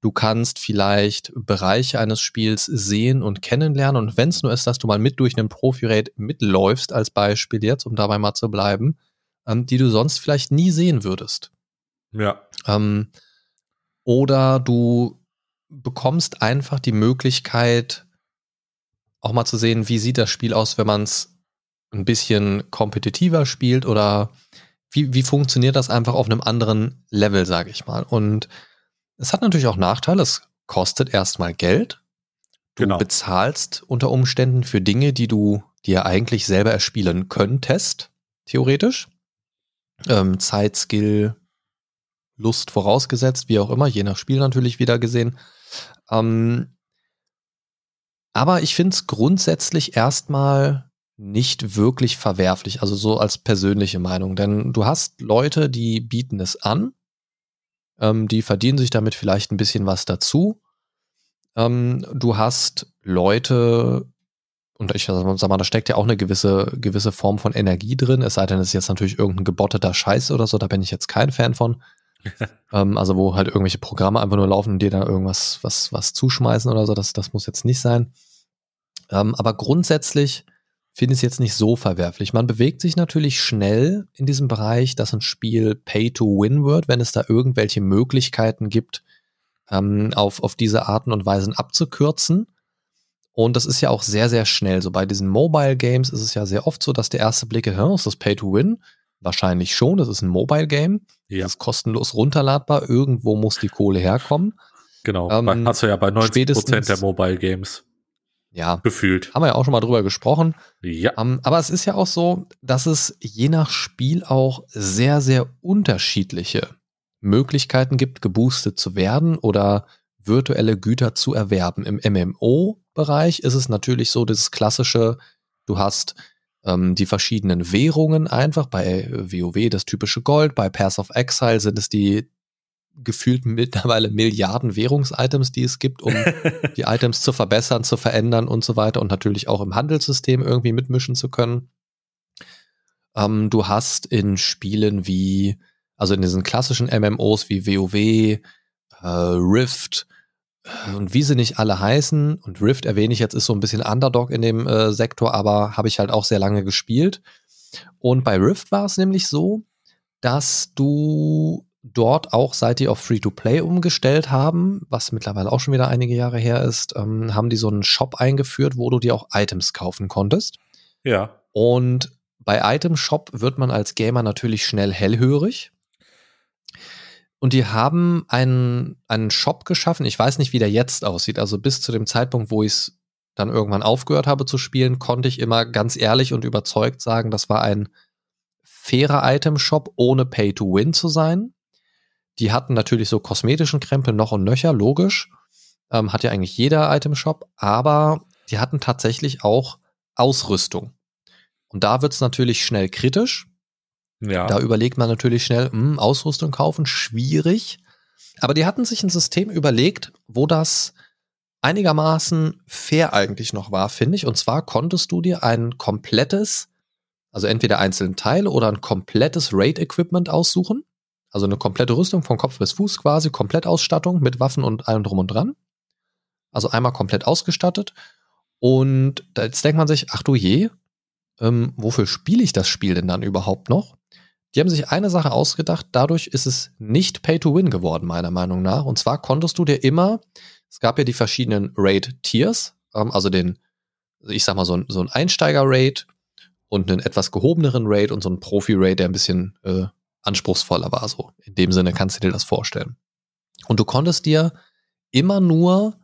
Du kannst vielleicht Bereiche eines Spiels sehen und kennenlernen. Und wenn es nur ist, dass du mal mit durch einen Profi-Raid mitläufst, als Beispiel jetzt, um dabei mal zu bleiben, ähm, die du sonst vielleicht nie sehen würdest. Ja. Ähm, oder du bekommst einfach die Möglichkeit, auch mal zu sehen, wie sieht das Spiel aus, wenn man es ein bisschen kompetitiver spielt oder wie, wie funktioniert das einfach auf einem anderen Level, sage ich mal. Und es hat natürlich auch Nachteile. Es kostet erstmal Geld. Du genau. bezahlst unter Umständen für Dinge, die du dir eigentlich selber erspielen könntest, theoretisch. Ähm, Zeit, Skill, Lust vorausgesetzt, wie auch immer, je nach Spiel natürlich wieder gesehen. Ähm, aber ich finde es grundsätzlich erstmal nicht wirklich verwerflich, also so als persönliche Meinung. Denn du hast Leute, die bieten es an, ähm, die verdienen sich damit vielleicht ein bisschen was dazu. Ähm, du hast Leute, und ich sag mal, da steckt ja auch eine gewisse, gewisse Form von Energie drin, es sei denn, es ist jetzt natürlich irgendein gebotteter Scheiß oder so, da bin ich jetzt kein Fan von. ähm, also wo halt irgendwelche Programme einfach nur laufen und dir da irgendwas was, was zuschmeißen oder so, das, das muss jetzt nicht sein. Ähm, aber grundsätzlich finde ich es jetzt nicht so verwerflich. Man bewegt sich natürlich schnell in diesem Bereich, dass ein Spiel Pay to Win wird, wenn es da irgendwelche Möglichkeiten gibt, ähm, auf, auf diese Arten und Weisen abzukürzen. Und das ist ja auch sehr, sehr schnell. So bei diesen Mobile Games ist es ja sehr oft so, dass der erste Blicke, hä, ist das Pay to Win? Wahrscheinlich schon, das ist ein Mobile Game. Ja. Das ist kostenlos runterladbar. Irgendwo muss die Kohle herkommen. Genau, ähm, hast du ja bei 90 Prozent der Mobile Games. Ja. Gefühlt. Haben wir ja auch schon mal drüber gesprochen. Ja. Um, ähm, aber es ist ja auch so, dass es je nach Spiel auch sehr, sehr unterschiedliche Möglichkeiten gibt, geboostet zu werden oder virtuelle Güter zu erwerben. Im MMO-Bereich ist es natürlich so, das klassische, du hast ähm, die verschiedenen Währungen einfach, bei WoW das typische Gold, bei Pass of Exile sind es die gefühlt mittlerweile Milliarden Währungsitems, die es gibt, um die Items zu verbessern, zu verändern und so weiter und natürlich auch im Handelssystem irgendwie mitmischen zu können. Ähm, du hast in Spielen wie, also in diesen klassischen MMOs wie WoW, äh, Rift äh, und wie sie nicht alle heißen, und Rift erwähne ich jetzt, ist so ein bisschen Underdog in dem äh, Sektor, aber habe ich halt auch sehr lange gespielt. Und bei Rift war es nämlich so, dass du dort auch, seit die auf Free-to-Play umgestellt haben, was mittlerweile auch schon wieder einige Jahre her ist, ähm, haben die so einen Shop eingeführt, wo du dir auch Items kaufen konntest. Ja. Und bei Item Shop wird man als Gamer natürlich schnell hellhörig. Und die haben einen, einen Shop geschaffen. Ich weiß nicht, wie der jetzt aussieht. Also bis zu dem Zeitpunkt, wo ich es dann irgendwann aufgehört habe zu spielen, konnte ich immer ganz ehrlich und überzeugt sagen, das war ein fairer Item-Shop, ohne Pay-to-Win zu sein. Die hatten natürlich so kosmetischen Krempel noch und nöcher, logisch. Ähm, hat ja eigentlich jeder Item-Shop, aber die hatten tatsächlich auch Ausrüstung. Und da wird's natürlich schnell kritisch. Ja. Da überlegt man natürlich schnell, mh, hm, Ausrüstung kaufen, schwierig. Aber die hatten sich ein System überlegt, wo das einigermaßen fair eigentlich noch war, finde ich. Und zwar konntest du dir ein komplettes, also entweder einzelnen Teil oder ein komplettes Raid-Equipment aussuchen. Also eine komplette Rüstung von Kopf bis Fuß quasi, Komplettausstattung mit Waffen und allem drum und dran. Also einmal komplett ausgestattet. Und jetzt denkt man sich, ach du je, ähm, wofür spiele ich das Spiel denn dann überhaupt noch? Die haben sich eine Sache ausgedacht, dadurch ist es nicht Pay-to-Win geworden, meiner Meinung nach. Und zwar konntest du dir immer, es gab ja die verschiedenen Raid-Tiers, ähm, also den, ich sag mal, so ein, so ein Einsteiger-Raid und einen etwas gehobeneren Raid und so ein Profi-Raid, der ein bisschen äh, anspruchsvoller war. So in dem Sinne kannst du dir das vorstellen. Und du konntest dir immer nur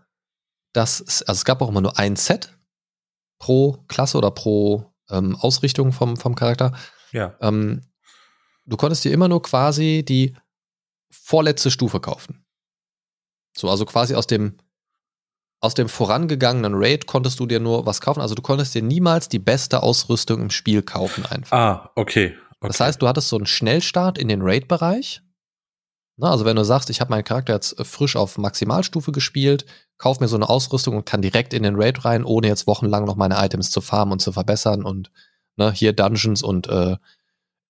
das, also es gab auch immer nur ein Set pro Klasse oder pro ähm, Ausrichtung vom, vom Charakter. Ja. Ähm, du konntest dir immer nur quasi die vorletzte Stufe kaufen. So, also quasi aus dem, aus dem vorangegangenen Raid konntest du dir nur was kaufen. Also du konntest dir niemals die beste Ausrüstung im Spiel kaufen einfach. Ah, okay. Okay. Das heißt, du hattest so einen Schnellstart in den Raid-Bereich. Also wenn du sagst, ich habe meinen Charakter jetzt äh, frisch auf Maximalstufe gespielt, kauf mir so eine Ausrüstung und kann direkt in den Raid rein, ohne jetzt wochenlang noch meine Items zu farmen und zu verbessern und ne, hier Dungeons und äh,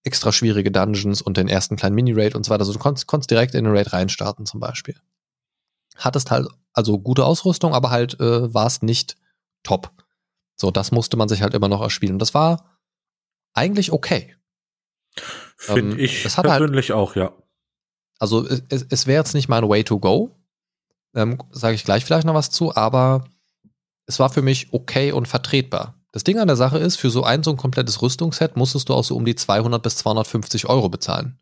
extra schwierige Dungeons und den ersten kleinen Mini-Raid und so weiter. Also du konntest, konntest direkt in den Raid reinstarten zum Beispiel. hattest halt also gute Ausrüstung, aber halt äh, war es nicht top. So, das musste man sich halt immer noch erspielen. Und das war eigentlich okay. Finde ähm, ich halt persönlich halt, auch, ja. Also es, es wäre jetzt nicht mein Way to go. Ähm, Sage ich gleich vielleicht noch was zu, aber es war für mich okay und vertretbar. Das Ding an der Sache ist, für so ein so ein komplettes Rüstungsset musstest du auch so um die 200 bis 250 Euro bezahlen.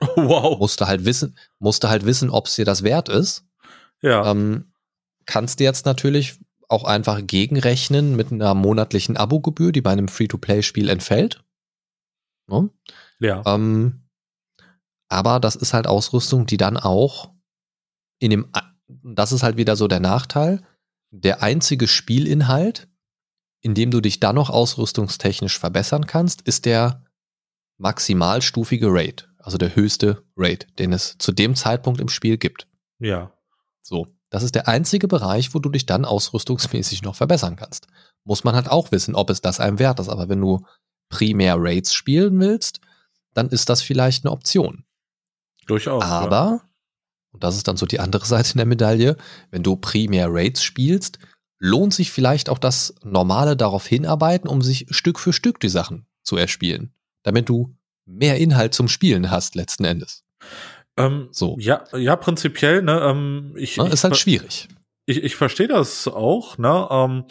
Wow. Musste halt wissen, musste halt wissen, ob es dir das wert ist. Ja. Ähm, kannst du jetzt natürlich auch einfach gegenrechnen mit einer monatlichen Abogebühr, die bei einem Free-to-Play-Spiel entfällt. Ne? Ja. Ähm, aber das ist halt Ausrüstung, die dann auch in dem, das ist halt wieder so der Nachteil, der einzige Spielinhalt, in dem du dich dann noch ausrüstungstechnisch verbessern kannst, ist der maximalstufige Raid, also der höchste Raid, den es zu dem Zeitpunkt im Spiel gibt. Ja. So, das ist der einzige Bereich, wo du dich dann ausrüstungsmäßig noch verbessern kannst. Muss man halt auch wissen, ob es das einem wert ist. Aber wenn du primär Raids spielen willst, dann ist das vielleicht eine Option. Durchaus. Aber, ja. und das ist dann so die andere Seite der Medaille, wenn du primär Raids spielst, lohnt sich vielleicht auch das normale darauf hinarbeiten, um sich Stück für Stück die Sachen zu erspielen, damit du mehr Inhalt zum Spielen hast letzten Endes. Ähm, so. Ja, ja, prinzipiell, ne, ähm, ich, ne, ist halt schwierig. Ich, ich verstehe das auch, ne, ähm,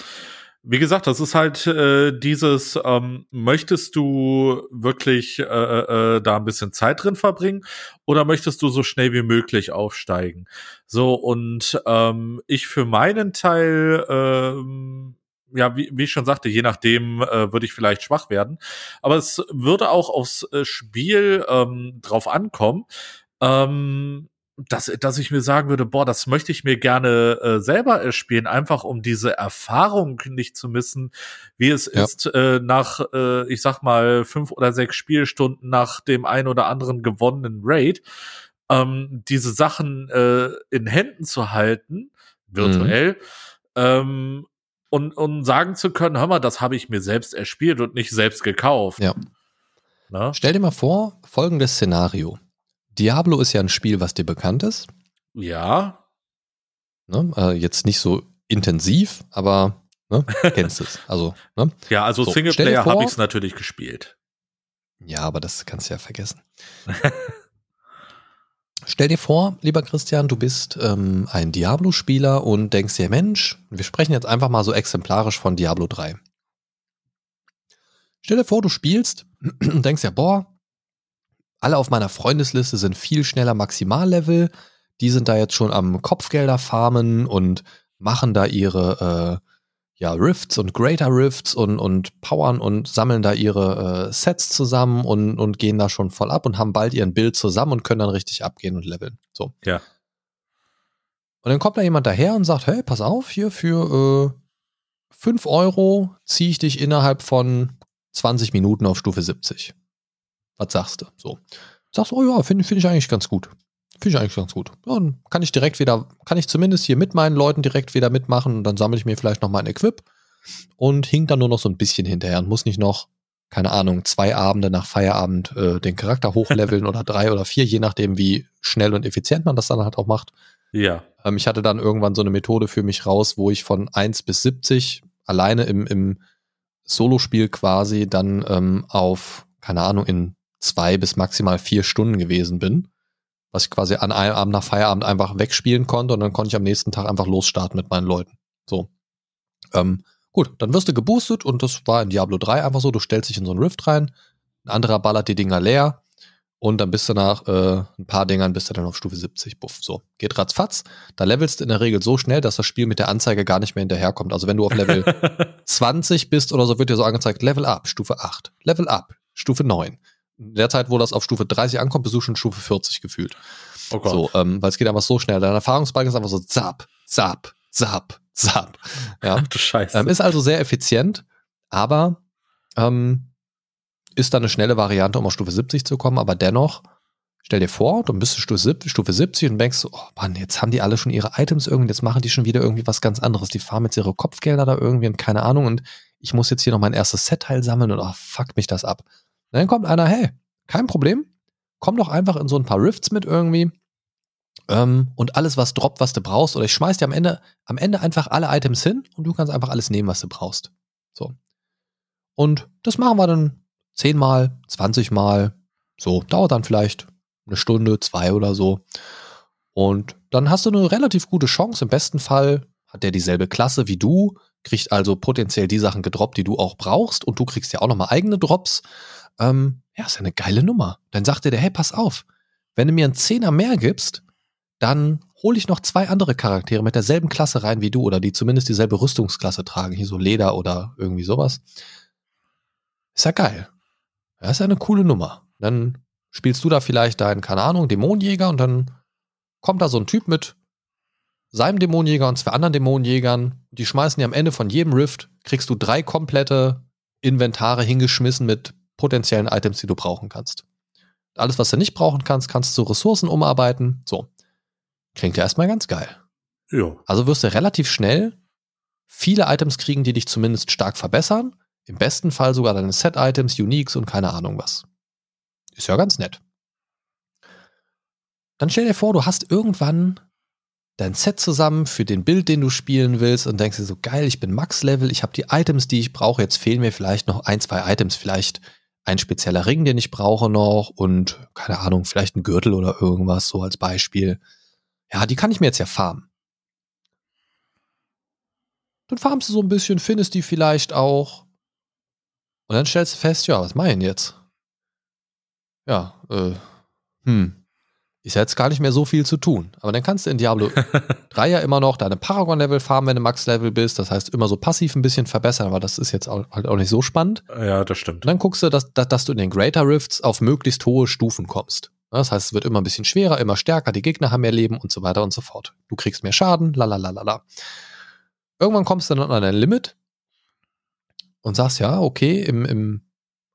wie gesagt, das ist halt äh, dieses, ähm, möchtest du wirklich äh, äh, da ein bisschen Zeit drin verbringen oder möchtest du so schnell wie möglich aufsteigen? So, und ähm, ich für meinen Teil, ähm, ja, wie, wie ich schon sagte, je nachdem äh, würde ich vielleicht schwach werden. Aber es würde auch aufs äh, Spiel ähm, drauf ankommen. Ähm, dass, dass ich mir sagen würde, boah, das möchte ich mir gerne äh, selber erspielen, einfach um diese Erfahrung nicht zu missen, wie es ja. ist, äh, nach, äh, ich sag mal, fünf oder sechs Spielstunden nach dem ein oder anderen gewonnenen Raid, ähm, diese Sachen äh, in Händen zu halten, virtuell, mhm. ähm, und, und sagen zu können, hör mal, das habe ich mir selbst erspielt und nicht selbst gekauft. Ja. Na? Stell dir mal vor, folgendes Szenario. Diablo ist ja ein Spiel, was dir bekannt ist. Ja. Ne? Äh, jetzt nicht so intensiv, aber ne? kennst es. Also, ne? Ja, also so, Singleplayer habe ich es natürlich gespielt. Ja, aber das kannst du ja vergessen. Stell dir vor, lieber Christian, du bist ähm, ein Diablo-Spieler und denkst dir, Mensch, wir sprechen jetzt einfach mal so exemplarisch von Diablo 3. Stell dir vor, du spielst und denkst ja, boah, alle auf meiner Freundesliste sind viel schneller Maximallevel. Die sind da jetzt schon am Kopfgelder farmen und machen da ihre äh, ja, Rifts und Greater Rifts und, und powern und sammeln da ihre äh, Sets zusammen und, und gehen da schon voll ab und haben bald ihren Bild zusammen und können dann richtig abgehen und leveln. So. Ja. Und dann kommt da jemand daher und sagt, hey, pass auf, hier für äh, 5 Euro ziehe ich dich innerhalb von 20 Minuten auf Stufe 70. Was sagst du? So. Sagst du, oh ja, finde find ich eigentlich ganz gut. Finde ich eigentlich ganz gut. Ja, dann kann ich direkt wieder, kann ich zumindest hier mit meinen Leuten direkt wieder mitmachen und dann sammle ich mir vielleicht noch mein Equip und hink dann nur noch so ein bisschen hinterher und muss nicht noch, keine Ahnung, zwei Abende nach Feierabend äh, den Charakter hochleveln oder drei oder vier, je nachdem, wie schnell und effizient man das dann halt auch macht. Ja. Ähm, ich hatte dann irgendwann so eine Methode für mich raus, wo ich von 1 bis 70 alleine im, im Solospiel quasi dann ähm, auf, keine Ahnung, in zwei bis maximal vier Stunden gewesen bin, was ich quasi an einem Abend nach Feierabend einfach wegspielen konnte und dann konnte ich am nächsten Tag einfach losstarten mit meinen Leuten. So. Ähm, gut, dann wirst du geboostet und das war in Diablo 3 einfach so, du stellst dich in so einen Rift rein, ein anderer ballert die Dinger leer und dann bist du nach äh, ein paar Dingern bist du dann auf Stufe 70, buff, so. Geht ratzfatz, da levelst du in der Regel so schnell, dass das Spiel mit der Anzeige gar nicht mehr hinterherkommt. Also wenn du auf Level 20 bist oder so, wird dir so angezeigt, Level up, Stufe 8, Level up, Stufe 9 in der Zeit, wo das auf Stufe 30 ankommt, bist du schon Stufe 40 gefühlt. Oh Gott. So, ähm, weil es geht einfach so schnell. Dein Erfahrungsbalken ist einfach so zap, zap, zap, zap. Ja. du Scheiße. Ähm, ist also sehr effizient, aber ähm, ist dann eine schnelle Variante, um auf Stufe 70 zu kommen, aber dennoch, stell dir vor, du bist Stufe 70 und denkst, oh Mann, jetzt haben die alle schon ihre Items irgendwie, jetzt machen die schon wieder irgendwie was ganz anderes. Die fahren jetzt ihre Kopfgelder da irgendwie und keine Ahnung und ich muss jetzt hier noch mein erstes Set-Teil sammeln und oh, fuck mich das ab. Dann kommt einer, hey, kein Problem, komm doch einfach in so ein paar Rifts mit irgendwie. Ähm, und alles, was droppt, was du brauchst, oder ich schmeiß dir am Ende, am Ende einfach alle Items hin und du kannst einfach alles nehmen, was du brauchst. So. Und das machen wir dann zehnmal, zwanzigmal. So, dauert dann vielleicht eine Stunde, zwei oder so. Und dann hast du eine relativ gute Chance. Im besten Fall hat der dieselbe Klasse wie du, kriegt also potenziell die Sachen gedroppt, die du auch brauchst. Und du kriegst ja auch nochmal eigene Drops. Ähm, ja, ist ja eine geile Nummer. Dann sagt er dir, hey, pass auf, wenn du mir einen Zehner mehr gibst, dann hole ich noch zwei andere Charaktere mit derselben Klasse rein wie du oder die zumindest dieselbe Rüstungsklasse tragen, hier so Leder oder irgendwie sowas. Ist ja geil. Das ist ja eine coole Nummer. Dann spielst du da vielleicht deinen, keine Ahnung, Dämonenjäger und dann kommt da so ein Typ mit seinem Dämonenjäger und zwei anderen Dämonenjägern. Die schmeißen dir am Ende von jedem Rift, kriegst du drei komplette Inventare hingeschmissen mit potenziellen Items, die du brauchen kannst. Alles, was du nicht brauchen kannst, kannst du zu Ressourcen umarbeiten. So. Klingt ja erstmal ganz geil. Ja. Also wirst du relativ schnell viele Items kriegen, die dich zumindest stark verbessern. Im besten Fall sogar deine Set-Items, Uniques und keine Ahnung was. Ist ja ganz nett. Dann stell dir vor, du hast irgendwann dein Set zusammen für den Bild, den du spielen willst und denkst dir so, geil, ich bin Max-Level, ich habe die Items, die ich brauche, jetzt fehlen mir vielleicht noch ein, zwei Items, vielleicht ein spezieller Ring, den ich brauche noch und keine Ahnung, vielleicht ein Gürtel oder irgendwas, so als Beispiel. Ja, die kann ich mir jetzt ja farmen. Dann farmst du so ein bisschen, findest die vielleicht auch. Und dann stellst du fest, ja, was meinen jetzt? Ja, äh, hm, ist jetzt gar nicht mehr so viel zu tun. Aber dann kannst du in Diablo 3 ja immer noch deine Paragon-Level farmen, wenn du Max-Level bist. Das heißt, immer so passiv ein bisschen verbessern, aber das ist jetzt auch, halt auch nicht so spannend. Ja, das stimmt. Und dann guckst du, dass, dass, dass du in den Greater Rifts auf möglichst hohe Stufen kommst. Das heißt, es wird immer ein bisschen schwerer, immer stärker, die Gegner haben mehr Leben und so weiter und so fort. Du kriegst mehr Schaden, lalalala. Irgendwann kommst du dann an dein Limit und sagst, ja, okay, im, im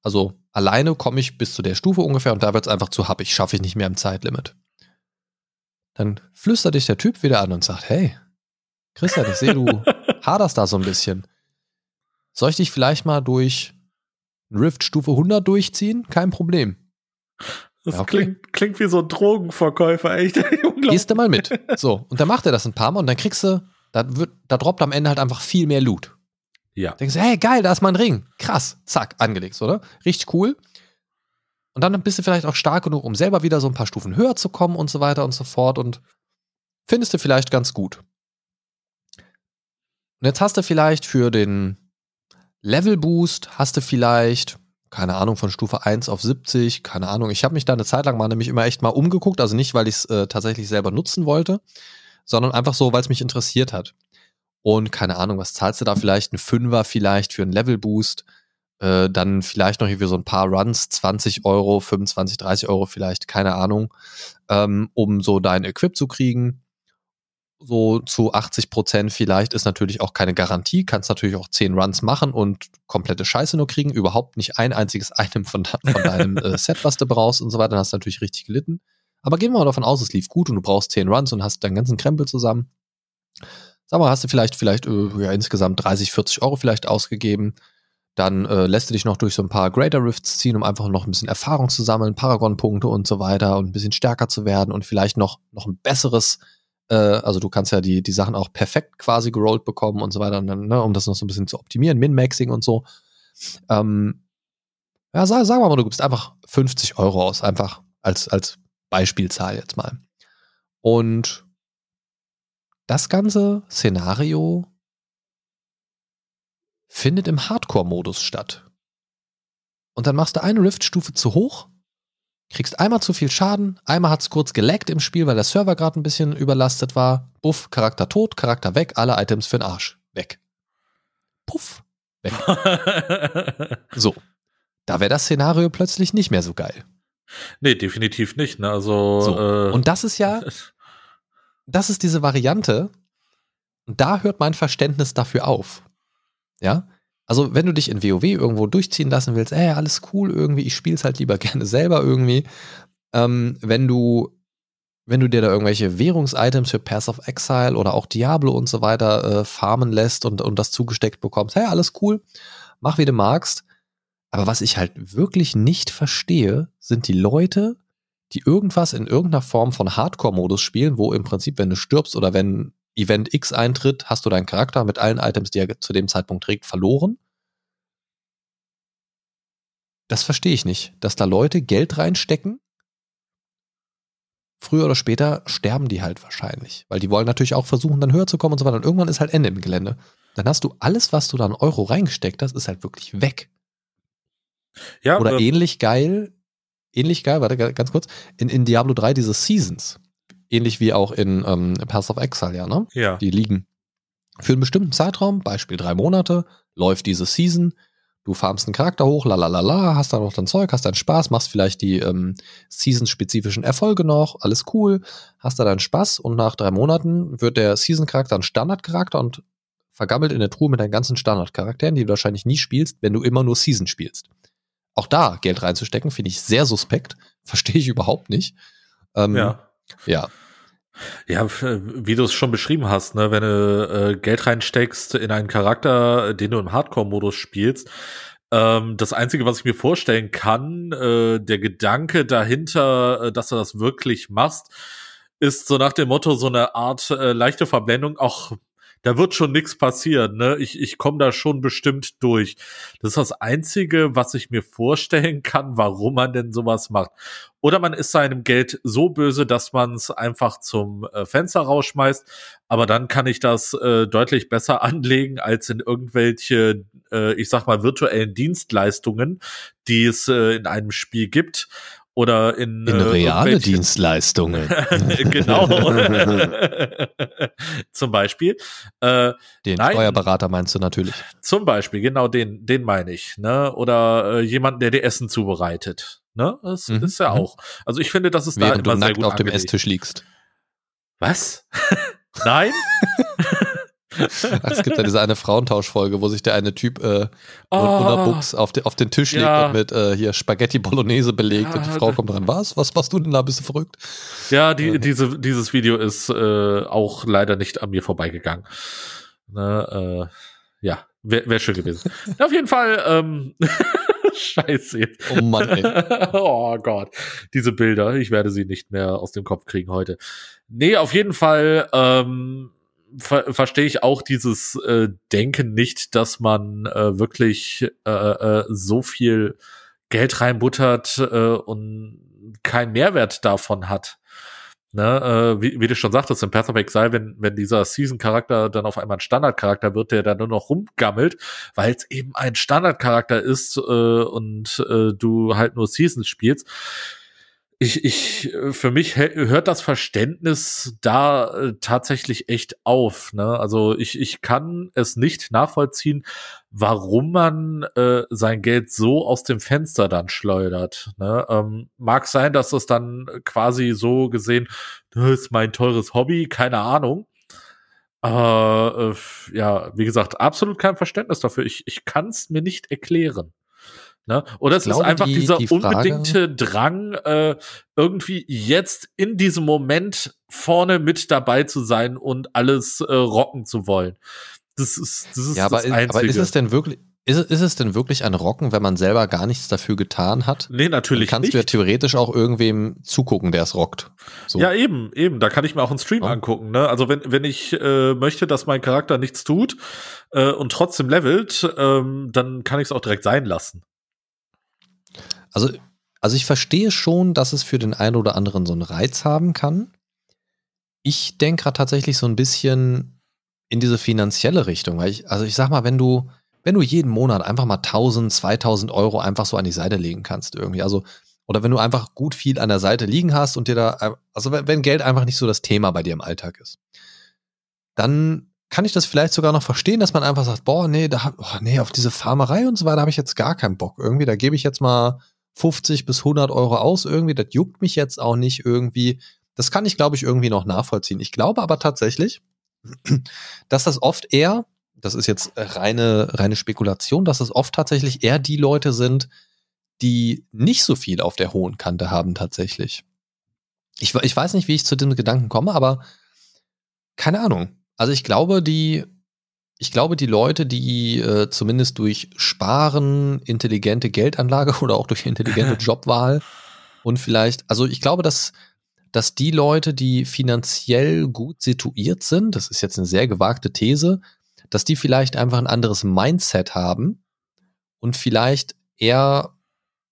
also alleine komme ich bis zu der Stufe ungefähr und da wird es einfach zu happig, schaffe ich nicht mehr im Zeitlimit. Dann flüstert dich der Typ wieder an und sagt, hey, Christian, ich sehe, du haderst da so ein bisschen. Soll ich dich vielleicht mal durch Rift Stufe 100 durchziehen? Kein Problem. Das ja, okay. klingt, klingt, wie so ein Drogenverkäufer, echt. Gehst du mal mit. So, und dann macht er das ein paar Mal und dann kriegst du, da, wird, da droppt am Ende halt einfach viel mehr Loot. Ja. Denkst du, hey, geil, da ist mein Ring. Krass, zack, angelegt, oder? Richtig cool. Und dann bist du vielleicht auch stark genug, um selber wieder so ein paar Stufen höher zu kommen und so weiter und so fort und findest du vielleicht ganz gut. Und jetzt hast du vielleicht für den Level Boost, hast du vielleicht, keine Ahnung, von Stufe 1 auf 70, keine Ahnung. Ich habe mich da eine Zeit lang mal nämlich immer echt mal umgeguckt, also nicht, weil ich es äh, tatsächlich selber nutzen wollte, sondern einfach so, weil es mich interessiert hat. Und keine Ahnung, was zahlst du da vielleicht? Ein Fünfer vielleicht für einen Level-Boost. Äh, dann vielleicht noch für so ein paar Runs, 20 Euro, 25, 30 Euro vielleicht, keine Ahnung, ähm, um so dein Equip zu kriegen. So zu 80 Prozent vielleicht ist natürlich auch keine Garantie. Kannst natürlich auch 10 Runs machen und komplette Scheiße nur kriegen. Überhaupt nicht ein einziges Item von, von deinem äh, Set, was du brauchst und so weiter. Dann hast du natürlich richtig gelitten. Aber gehen wir mal davon aus, es lief gut und du brauchst 10 Runs und hast deinen ganzen Krempel zusammen sag mal, hast du vielleicht, vielleicht äh, ja, insgesamt 30, 40 Euro vielleicht ausgegeben. Dann äh, lässt du dich noch durch so ein paar Greater Rifts ziehen, um einfach noch ein bisschen Erfahrung zu sammeln, Paragon-Punkte und so weiter und ein bisschen stärker zu werden und vielleicht noch, noch ein besseres, äh, also du kannst ja die, die Sachen auch perfekt quasi gerollt bekommen und so weiter, ne, um das noch so ein bisschen zu optimieren, Min-Maxing und so. Ähm, ja, sag, sagen mal, du gibst einfach 50 Euro aus, einfach als, als Beispielzahl jetzt mal. Und das ganze Szenario findet im Hardcore-Modus statt. Und dann machst du eine Rift-Stufe zu hoch, kriegst einmal zu viel Schaden, einmal hat es kurz geleckt im Spiel, weil der Server gerade ein bisschen überlastet war. Buff, Charakter tot, Charakter weg, alle Items für den Arsch. Weg. Puff. Weg. so. Da wäre das Szenario plötzlich nicht mehr so geil. Nee, definitiv nicht. Ne? Also, so. äh, Und das ist ja das ist diese Variante. Und da hört mein Verständnis dafür auf. Ja? Also, wenn du dich in WoW irgendwo durchziehen lassen willst, ey, alles cool irgendwie, ich spiel's halt lieber gerne selber irgendwie. Ähm, wenn du, wenn du dir da irgendwelche Währungsitems für Pass of Exile oder auch Diablo und so weiter äh, farmen lässt und, und das zugesteckt bekommst, hey, alles cool, mach wie du magst. Aber was ich halt wirklich nicht verstehe, sind die Leute, die irgendwas in irgendeiner Form von Hardcore-Modus spielen, wo im Prinzip, wenn du stirbst oder wenn Event X eintritt, hast du deinen Charakter mit allen Items, die er zu dem Zeitpunkt trägt, verloren. Das verstehe ich nicht, dass da Leute Geld reinstecken. Früher oder später sterben die halt wahrscheinlich, weil die wollen natürlich auch versuchen, dann höher zu kommen und so weiter. Und irgendwann ist halt Ende im Gelände. Dann hast du alles, was du da an Euro reingesteckt hast, ist halt wirklich weg. Ja, oder äh, ähnlich geil, ähnlich geil, warte ganz kurz, in, in Diablo 3 diese Seasons ähnlich wie auch in ähm, Path of Exile, ja, ne? Ja. Die liegen für einen bestimmten Zeitraum, Beispiel drei Monate, läuft diese Season, du farmst einen Charakter hoch, lalalala, hast dann noch dein Zeug, hast deinen Spaß, machst vielleicht die ähm, Season-spezifischen Erfolge noch, alles cool, hast da deinen Spaß und nach drei Monaten wird der Season-Charakter ein Standard-Charakter und vergammelt in der Truhe mit deinen ganzen Standard-Charakteren, die du wahrscheinlich nie spielst, wenn du immer nur Season spielst. Auch da Geld reinzustecken, finde ich sehr suspekt, verstehe ich überhaupt nicht. Ähm, ja. Ja. Ja, wie du es schon beschrieben hast, ne, wenn du äh, Geld reinsteckst in einen Charakter, den du im Hardcore-Modus spielst, ähm, das Einzige, was ich mir vorstellen kann, äh, der Gedanke dahinter, äh, dass du das wirklich machst, ist so nach dem Motto so eine Art äh, leichte Verblendung, auch da wird schon nichts passieren, ne? Ich, ich komme da schon bestimmt durch. Das ist das Einzige, was ich mir vorstellen kann, warum man denn sowas macht. Oder man ist seinem Geld so böse, dass man es einfach zum äh, Fenster rausschmeißt. Aber dann kann ich das äh, deutlich besser anlegen als in irgendwelche, äh, ich sag mal, virtuellen Dienstleistungen, die es äh, in einem Spiel gibt oder in, in äh, reale Dienstleistungen. genau. zum Beispiel. Äh, den nein, Steuerberater meinst du natürlich. Zum Beispiel, genau den, den meine ich. Ne? Oder äh, jemanden, der dir Essen zubereitet. Ne? Das mhm. ist ja mhm. auch. Also ich finde, das ist Während da immer du nackt sehr gut auf angelegt. dem Esstisch liegst. Was? Nein? es gibt ja diese eine Frauentauschfolge, wo sich der eine Typ äh, oh, Buchs auf, de, auf den Tisch ja. legt und mit äh, hier Spaghetti Bolognese belegt ja, und die Frau kommt dran. Was? Was machst du denn da? Bist du verrückt? Ja, die, äh. diese, dieses Video ist äh, auch leider nicht an mir vorbeigegangen. Ne, äh, ja, wäre wär schön gewesen. auf jeden Fall, ähm, Scheiße. Oh Mann, ey. oh Gott. Diese Bilder, ich werde sie nicht mehr aus dem Kopf kriegen heute. Nee, auf jeden Fall, ähm, ver verstehe ich auch dieses äh, Denken nicht, dass man äh, wirklich äh, äh, so viel Geld reinbuttert äh, und keinen Mehrwert davon hat. Ne, äh, wie, wie du schon sagtest, im Path of Exile, wenn, wenn dieser Season-Charakter dann auf einmal ein Standard-Charakter wird, der dann nur noch rumgammelt, weil es eben ein Standard-Charakter ist äh, und äh, du halt nur Seasons spielst, ich, ich, äh, für mich hört das Verständnis da äh, tatsächlich echt auf. Ne? Also ich, ich kann es nicht nachvollziehen, warum man äh, sein Geld so aus dem Fenster dann schleudert. Ne? Ähm, mag sein, dass es dann quasi so gesehen, das ist mein teures Hobby, keine Ahnung. Aber äh, ja, wie gesagt, absolut kein Verständnis dafür. Ich, ich kann es mir nicht erklären. Ne? Oder es ist einfach die, dieser die unbedingte Drang, äh, irgendwie jetzt in diesem Moment vorne mit dabei zu sein und alles äh, rocken zu wollen. Das ist, das ist ja, aber, das Einzige. aber ist es denn wirklich, ist, ist es denn wirklich ein Rocken, wenn man selber gar nichts dafür getan hat? Nee, natürlich kannst nicht. du ja theoretisch auch irgendwem zugucken, der es rockt. So. Ja, eben, eben. Da kann ich mir auch einen Stream ja. angucken. Ne? Also wenn, wenn ich äh, möchte, dass mein Charakter nichts tut äh, und trotzdem levelt, ähm, dann kann ich es auch direkt sein lassen. Also, also ich verstehe schon, dass es für den einen oder anderen so einen Reiz haben kann. Ich denke gerade tatsächlich so ein bisschen in diese finanzielle Richtung, weil ich, also ich sag mal, wenn du, wenn du jeden Monat einfach mal 1000, 2000 Euro einfach so an die Seite legen kannst irgendwie, also, oder wenn du einfach gut viel an der Seite liegen hast und dir da, also wenn Geld einfach nicht so das Thema bei dir im Alltag ist, dann kann ich das vielleicht sogar noch verstehen, dass man einfach sagt, boah, nee, da, oh, nee, auf diese Farmerei und so weiter habe ich jetzt gar keinen Bock irgendwie, da gebe ich jetzt mal 50 bis 100 Euro aus irgendwie. Das juckt mich jetzt auch nicht irgendwie. Das kann ich, glaube ich, irgendwie noch nachvollziehen. Ich glaube aber tatsächlich, dass das oft eher, das ist jetzt reine, reine Spekulation, dass es oft tatsächlich eher die Leute sind, die nicht so viel auf der hohen Kante haben tatsächlich. Ich, ich weiß nicht, wie ich zu dem Gedanken komme, aber keine Ahnung. Also ich glaube, die ich glaube, die Leute, die äh, zumindest durch Sparen, intelligente Geldanlage oder auch durch intelligente Jobwahl Und vielleicht, also ich glaube, dass, dass die Leute, die finanziell gut situiert sind, das ist jetzt eine sehr gewagte These, dass die vielleicht einfach ein anderes Mindset haben und vielleicht eher,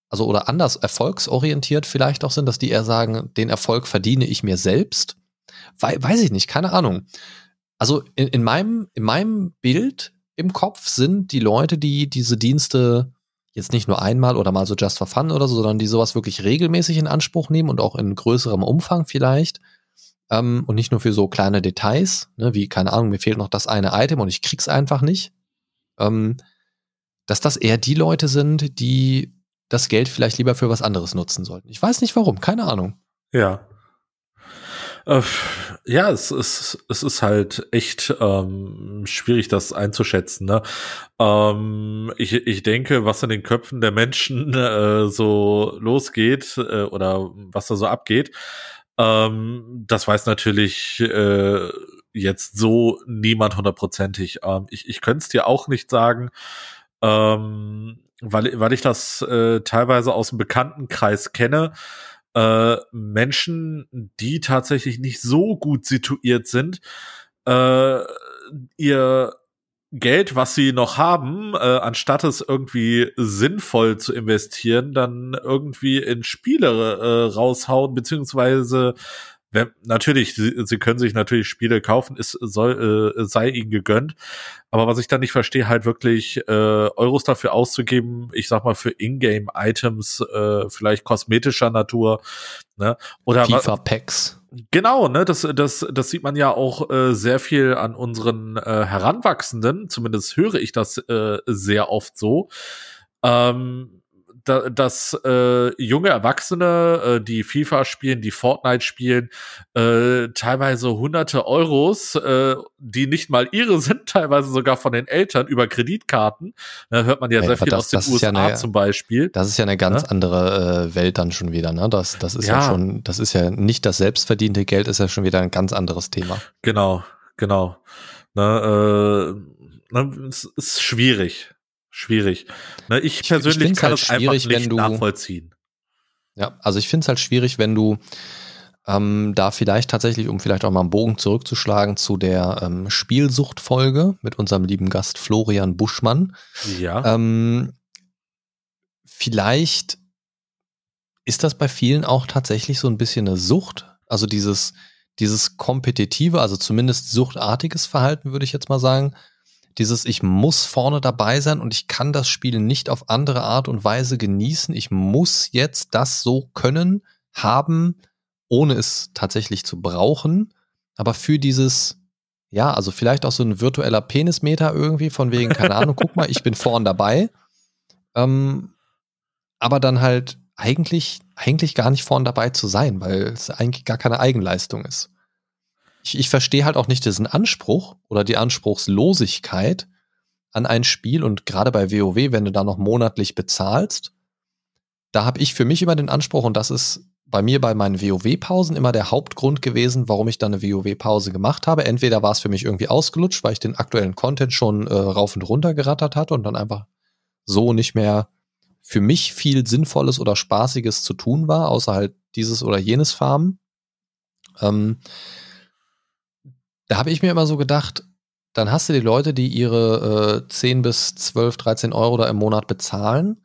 also oder anders erfolgsorientiert vielleicht auch sind, dass die eher sagen, den Erfolg verdiene ich mir selbst. We weiß ich nicht, keine Ahnung. Also in, in, meinem, in meinem Bild im Kopf sind die Leute, die diese Dienste jetzt nicht nur einmal oder mal so just for fun oder so, sondern die sowas wirklich regelmäßig in Anspruch nehmen und auch in größerem Umfang vielleicht. Ähm, und nicht nur für so kleine Details, ne, wie, keine Ahnung, mir fehlt noch das eine Item und ich krieg's einfach nicht. Ähm, dass das eher die Leute sind, die das Geld vielleicht lieber für was anderes nutzen sollten. Ich weiß nicht warum, keine Ahnung. Ja. Äh, ja, es ist, es ist halt echt ähm, schwierig, das einzuschätzen. Ne? Ähm, ich, ich denke, was in den Köpfen der Menschen äh, so losgeht äh, oder was da so abgeht, ähm, das weiß natürlich äh, jetzt so niemand hundertprozentig. Ähm, ich ich könnte es dir auch nicht sagen, ähm, weil, weil ich das äh, teilweise aus dem Bekanntenkreis kenne. Äh, Menschen, die tatsächlich nicht so gut situiert sind, äh, ihr Geld, was sie noch haben, äh, anstatt es irgendwie sinnvoll zu investieren, dann irgendwie in Spiele äh, raushauen, beziehungsweise natürlich, sie, sie können sich natürlich Spiele kaufen, es soll, äh, sei ihnen gegönnt. Aber was ich dann nicht verstehe, halt wirklich äh, Euros dafür auszugeben, ich sag mal für Ingame-Items, äh, vielleicht kosmetischer Natur, ne? Oder FIFA-Packs. Genau, ne, das, das, das sieht man ja auch äh, sehr viel an unseren äh, Heranwachsenden, zumindest höre ich das äh, sehr oft so. Ähm, da, dass äh, junge Erwachsene, äh, die FIFA spielen, die Fortnite spielen, äh, teilweise hunderte Euros, äh, die nicht mal ihre sind, teilweise sogar von den Eltern über Kreditkarten. Da hört man ja, ja sehr viel das, aus den USA ja eine, zum Beispiel. Das ist ja eine ganz ja? andere äh, Welt dann schon wieder. Ne? Das, das ist ja. ja schon, das ist ja nicht das selbstverdiente Geld, ist ja schon wieder ein ganz anderes Thema. Genau, genau. Ne, äh, ne, es ist schwierig schwierig. Ne, ich persönlich ich kann halt es einfach nicht du, nachvollziehen. Ja, also ich finde es halt schwierig, wenn du ähm, da vielleicht tatsächlich, um vielleicht auch mal einen Bogen zurückzuschlagen zu der ähm, Spielsuchtfolge mit unserem lieben Gast Florian Buschmann. Ja. Ähm, vielleicht ist das bei vielen auch tatsächlich so ein bisschen eine Sucht. Also dieses, dieses kompetitive, also zumindest suchtartiges Verhalten, würde ich jetzt mal sagen, dieses ich muss vorne dabei sein und ich kann das Spiel nicht auf andere Art und Weise genießen. Ich muss jetzt das so können, haben, ohne es tatsächlich zu brauchen. Aber für dieses, ja, also vielleicht auch so ein virtueller Penismeter irgendwie, von wegen, keine Ahnung, guck mal, ich bin vorne dabei. Ähm, aber dann halt eigentlich, eigentlich gar nicht vorne dabei zu sein, weil es eigentlich gar keine Eigenleistung ist ich, ich verstehe halt auch nicht diesen Anspruch oder die Anspruchslosigkeit an ein Spiel und gerade bei WoW, wenn du da noch monatlich bezahlst, da habe ich für mich immer den Anspruch und das ist bei mir bei meinen WoW-Pausen immer der Hauptgrund gewesen, warum ich dann eine WoW-Pause gemacht habe. Entweder war es für mich irgendwie ausgelutscht, weil ich den aktuellen Content schon äh, rauf und runter gerattert hatte und dann einfach so nicht mehr für mich viel Sinnvolles oder Spaßiges zu tun war, außer halt dieses oder jenes Farmen. Ähm, da habe ich mir immer so gedacht, dann hast du die Leute, die ihre äh, 10 bis 12, 13 Euro da im Monat bezahlen.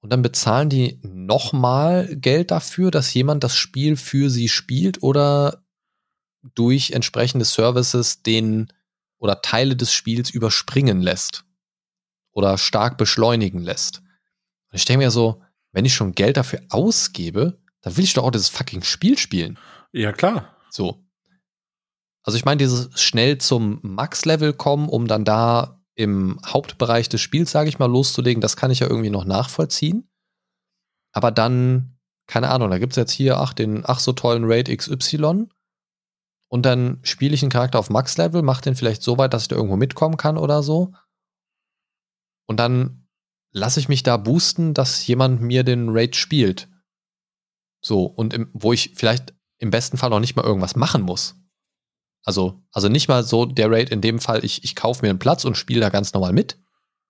Und dann bezahlen die nochmal Geld dafür, dass jemand das Spiel für sie spielt oder durch entsprechende Services den oder Teile des Spiels überspringen lässt oder stark beschleunigen lässt. Und ich denke mir so, wenn ich schon Geld dafür ausgebe, dann will ich doch auch dieses fucking Spiel spielen. Ja, klar. So. Also ich meine, dieses schnell zum Max-Level kommen, um dann da im Hauptbereich des Spiels, sage ich mal, loszulegen, das kann ich ja irgendwie noch nachvollziehen. Aber dann, keine Ahnung, da gibt es jetzt hier, ach, den ach so tollen Raid XY. Und dann spiele ich einen Charakter auf Max-Level, mache den vielleicht so weit, dass ich da irgendwo mitkommen kann oder so. Und dann lasse ich mich da boosten, dass jemand mir den Raid spielt. So, und im, wo ich vielleicht im besten Fall noch nicht mal irgendwas machen muss. Also, also nicht mal so der Raid in dem Fall, ich, ich kaufe mir einen Platz und spiele da ganz normal mit,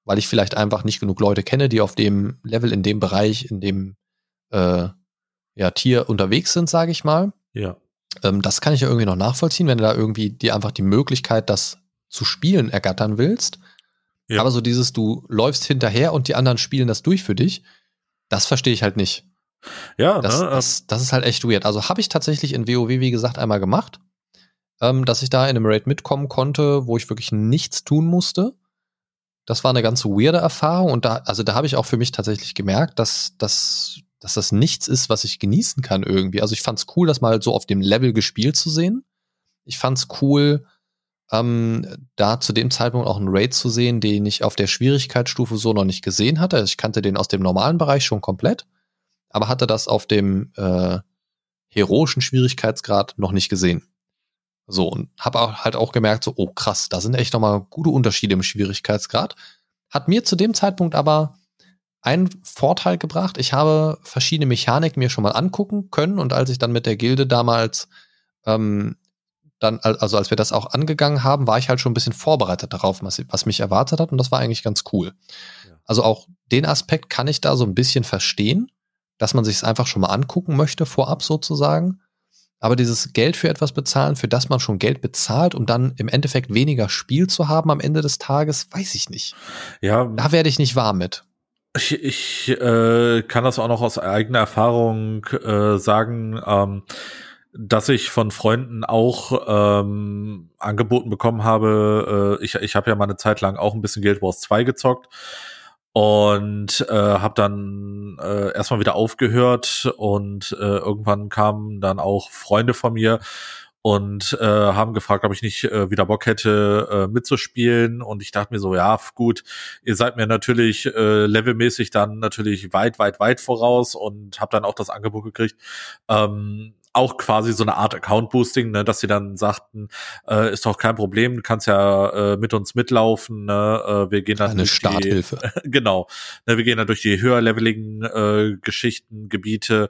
weil ich vielleicht einfach nicht genug Leute kenne, die auf dem Level, in dem Bereich, in dem äh, ja, Tier unterwegs sind, sage ich mal. Ja. Ähm, das kann ich ja irgendwie noch nachvollziehen, wenn du da irgendwie dir einfach die Möglichkeit, das zu spielen, ergattern willst. Ja. Aber so dieses, du läufst hinterher und die anderen spielen das durch für dich, das verstehe ich halt nicht. Ja, das, ne, das, das ist halt echt weird. Also habe ich tatsächlich in WoW, wie gesagt, einmal gemacht, ähm, dass ich da in einem Raid mitkommen konnte, wo ich wirklich nichts tun musste. Das war eine ganz weirde Erfahrung und da, also da habe ich auch für mich tatsächlich gemerkt, dass, dass, dass das nichts ist, was ich genießen kann irgendwie. Also ich fand es cool, das mal so auf dem Level gespielt zu sehen. Ich fand es cool, ähm, da zu dem Zeitpunkt auch einen Raid zu sehen, den ich auf der Schwierigkeitsstufe so noch nicht gesehen hatte. Also ich kannte den aus dem normalen Bereich schon komplett, aber hatte das auf dem äh, heroischen Schwierigkeitsgrad noch nicht gesehen. So, und habe halt auch gemerkt, so, oh krass, da sind echt nochmal gute Unterschiede im Schwierigkeitsgrad. Hat mir zu dem Zeitpunkt aber einen Vorteil gebracht. Ich habe verschiedene Mechaniken mir schon mal angucken können und als ich dann mit der Gilde damals ähm, dann, also als wir das auch angegangen haben, war ich halt schon ein bisschen vorbereitet darauf, was, was mich erwartet hat und das war eigentlich ganz cool. Ja. Also auch den Aspekt kann ich da so ein bisschen verstehen, dass man sich es einfach schon mal angucken möchte, vorab sozusagen. Aber dieses Geld für etwas bezahlen, für das man schon Geld bezahlt, um dann im Endeffekt weniger Spiel zu haben am Ende des Tages, weiß ich nicht. Ja. Da werde ich nicht warm mit. Ich, ich äh, kann das auch noch aus eigener Erfahrung äh, sagen. Ähm, dass ich von Freunden auch ähm, angeboten bekommen habe. Äh, ich ich habe ja mal eine Zeit lang auch ein bisschen Guild Wars 2 gezockt und äh, habe dann äh, erstmal wieder aufgehört und äh, irgendwann kamen dann auch Freunde von mir und äh, haben gefragt, ob ich nicht äh, wieder Bock hätte äh, mitzuspielen. Und ich dachte mir so, ja gut, ihr seid mir natürlich äh, levelmäßig dann natürlich weit, weit, weit voraus und habe dann auch das Angebot gekriegt, ähm, auch quasi so eine Art Account-Boosting, ne, dass sie dann sagten, äh, ist doch kein Problem, du kannst ja äh, mit uns mitlaufen, ne, äh, wir gehen dann eine durch Starthilfe. Die, genau, ne, wir gehen dann durch die höherleveligen äh, Geschichten, Gebiete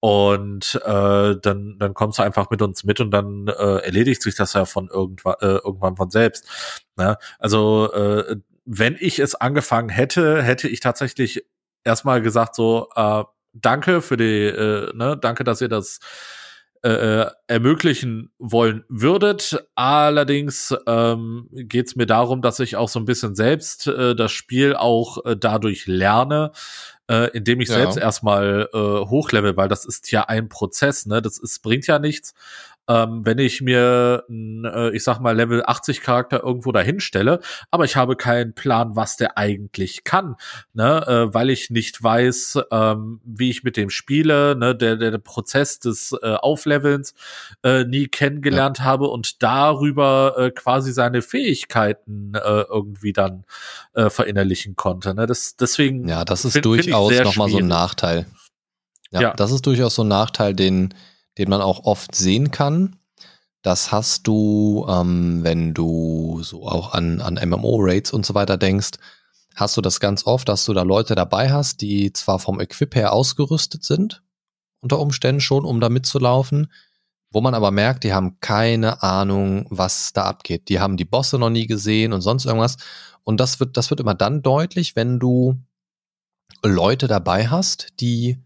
und äh, dann dann kommst du einfach mit uns mit und dann äh, erledigt sich das ja von irgendwann äh, irgendwann von selbst. Ne? Also äh, wenn ich es angefangen hätte, hätte ich tatsächlich erstmal gesagt so äh, danke für die, äh, ne, danke, dass ihr das äh, äh, ermöglichen wollen würdet. Allerdings ähm, geht es mir darum, dass ich auch so ein bisschen selbst äh, das Spiel auch äh, dadurch lerne, äh, indem ich ja. selbst erstmal äh, hochlevel, weil das ist ja ein Prozess, ne? Das ist, bringt ja nichts, ähm, wenn ich mir, äh, ich sag mal, Level 80 Charakter irgendwo dahin stelle, aber ich habe keinen Plan, was der eigentlich kann, ne, äh, weil ich nicht weiß, ähm, wie ich mit dem spiele, ne, der, der, Prozess des äh, Auflevelns äh, nie kennengelernt ja. habe und darüber äh, quasi seine Fähigkeiten äh, irgendwie dann äh, verinnerlichen konnte. Ne? Das, deswegen. Ja, das ist find, durchaus nochmal so ein Nachteil. Ja, ja, das ist durchaus so ein Nachteil, den den man auch oft sehen kann. Das hast du, ähm, wenn du so auch an, an MMO-Rates und so weiter denkst, hast du das ganz oft, dass du da Leute dabei hast, die zwar vom Equip her ausgerüstet sind, unter Umständen schon, um da mitzulaufen, wo man aber merkt, die haben keine Ahnung, was da abgeht. Die haben die Bosse noch nie gesehen und sonst irgendwas. Und das wird, das wird immer dann deutlich, wenn du Leute dabei hast, die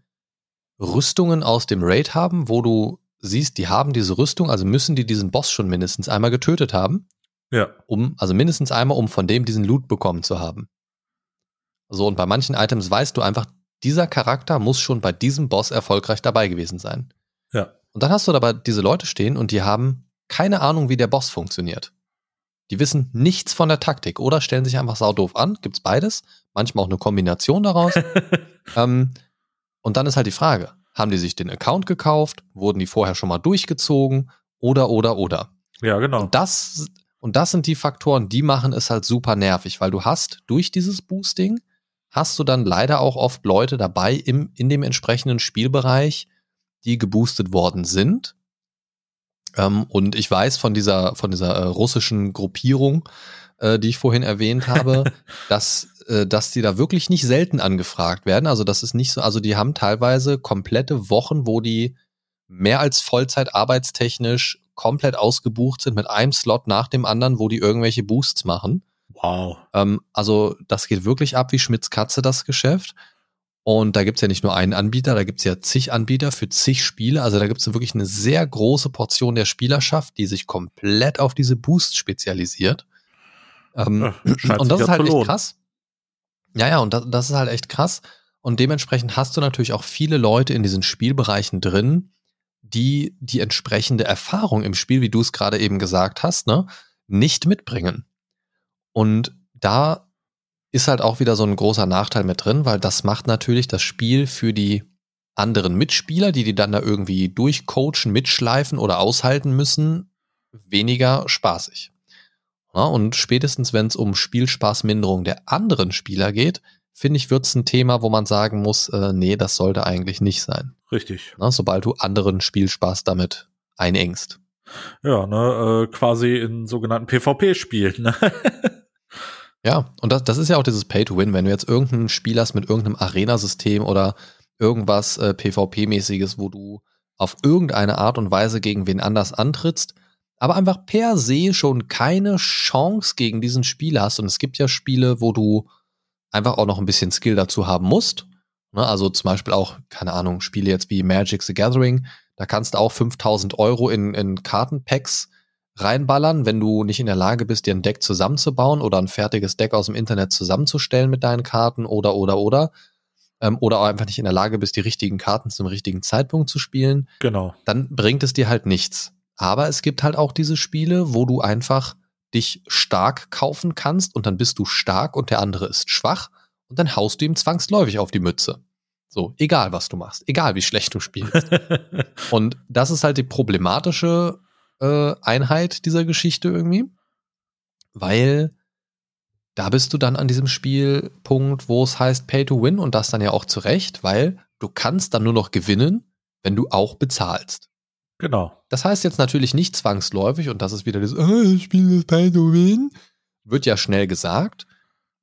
Rüstungen aus dem Raid haben, wo du siehst, die haben diese Rüstung, also müssen die diesen Boss schon mindestens einmal getötet haben. Ja. Um, also mindestens einmal, um von dem diesen Loot bekommen zu haben. So, und bei manchen Items weißt du einfach, dieser Charakter muss schon bei diesem Boss erfolgreich dabei gewesen sein. Ja. Und dann hast du dabei diese Leute stehen und die haben keine Ahnung, wie der Boss funktioniert. Die wissen nichts von der Taktik oder stellen sich einfach saudoof an. Gibt's beides. Manchmal auch eine Kombination daraus. ähm, und dann ist halt die Frage, haben die sich den Account gekauft? Wurden die vorher schon mal durchgezogen? Oder, oder, oder. Ja, genau. Und das, und das sind die Faktoren, die machen es halt super nervig, weil du hast durch dieses Boosting, hast du dann leider auch oft Leute dabei im, in dem entsprechenden Spielbereich, die geboostet worden sind. Ähm, und ich weiß von dieser, von dieser äh, russischen Gruppierung, äh, die ich vorhin erwähnt habe, dass äh, dass die da wirklich nicht selten angefragt werden. Also das ist nicht so, also die haben teilweise komplette Wochen, wo die mehr als Vollzeit arbeitstechnisch komplett ausgebucht sind mit einem Slot nach dem anderen, wo die irgendwelche Boosts machen. Wow. Ähm, also das geht wirklich ab wie Schmitz Katze, das Geschäft. Und da gibt's ja nicht nur einen Anbieter, da gibt's ja zig Anbieter für zig Spiele. Also da gibt's wirklich eine sehr große Portion der Spielerschaft, die sich komplett auf diese Boost spezialisiert. Ähm, und das ist halt echt krass. Ja, ja, und das, das ist halt echt krass. Und dementsprechend hast du natürlich auch viele Leute in diesen Spielbereichen drin, die die entsprechende Erfahrung im Spiel, wie du es gerade eben gesagt hast, ne, nicht mitbringen. Und da ist halt auch wieder so ein großer Nachteil mit drin, weil das macht natürlich das Spiel für die anderen Mitspieler, die die dann da irgendwie durchcoachen, mitschleifen oder aushalten müssen, weniger spaßig. Ja, und spätestens, wenn es um Spielspaßminderung der anderen Spieler geht, finde ich, wird es ein Thema, wo man sagen muss, äh, nee, das sollte eigentlich nicht sein. Richtig. Na, sobald du anderen Spielspaß damit einengst. Ja, ne, äh, quasi in sogenannten PvP-Spielen. Ne? ja, und das, das ist ja auch dieses Pay-to-Win. Wenn du jetzt irgendein Spiel hast mit irgendeinem Arena-System oder irgendwas äh, PvP-mäßiges, wo du auf irgendeine Art und Weise gegen wen anders antrittst, aber einfach per se schon keine Chance gegen diesen Spieler hast. Und es gibt ja Spiele, wo du einfach auch noch ein bisschen Skill dazu haben musst. Ne, also zum Beispiel auch, keine Ahnung, Spiele jetzt wie Magic the Gathering, da kannst du auch 5000 Euro in, in Kartenpacks reinballern, wenn du nicht in der Lage bist, dir ein Deck zusammenzubauen oder ein fertiges Deck aus dem Internet zusammenzustellen mit deinen Karten oder, oder, oder. Ähm, oder auch einfach nicht in der Lage bist, die richtigen Karten zum richtigen Zeitpunkt zu spielen. Genau. Dann bringt es dir halt nichts. Aber es gibt halt auch diese Spiele, wo du einfach dich stark kaufen kannst und dann bist du stark und der andere ist schwach und dann haust du ihm zwangsläufig auf die Mütze. So, egal was du machst, egal wie schlecht du spielst. und das ist halt die problematische äh, Einheit dieser Geschichte irgendwie, weil da bist du dann an diesem Spielpunkt, wo es heißt Pay to Win und das dann ja auch zurecht, weil du kannst dann nur noch gewinnen, wenn du auch bezahlst. Genau. Das heißt jetzt natürlich nicht zwangsläufig, und das ist wieder das, oh, ich spiele das Pay to Win, wird ja schnell gesagt.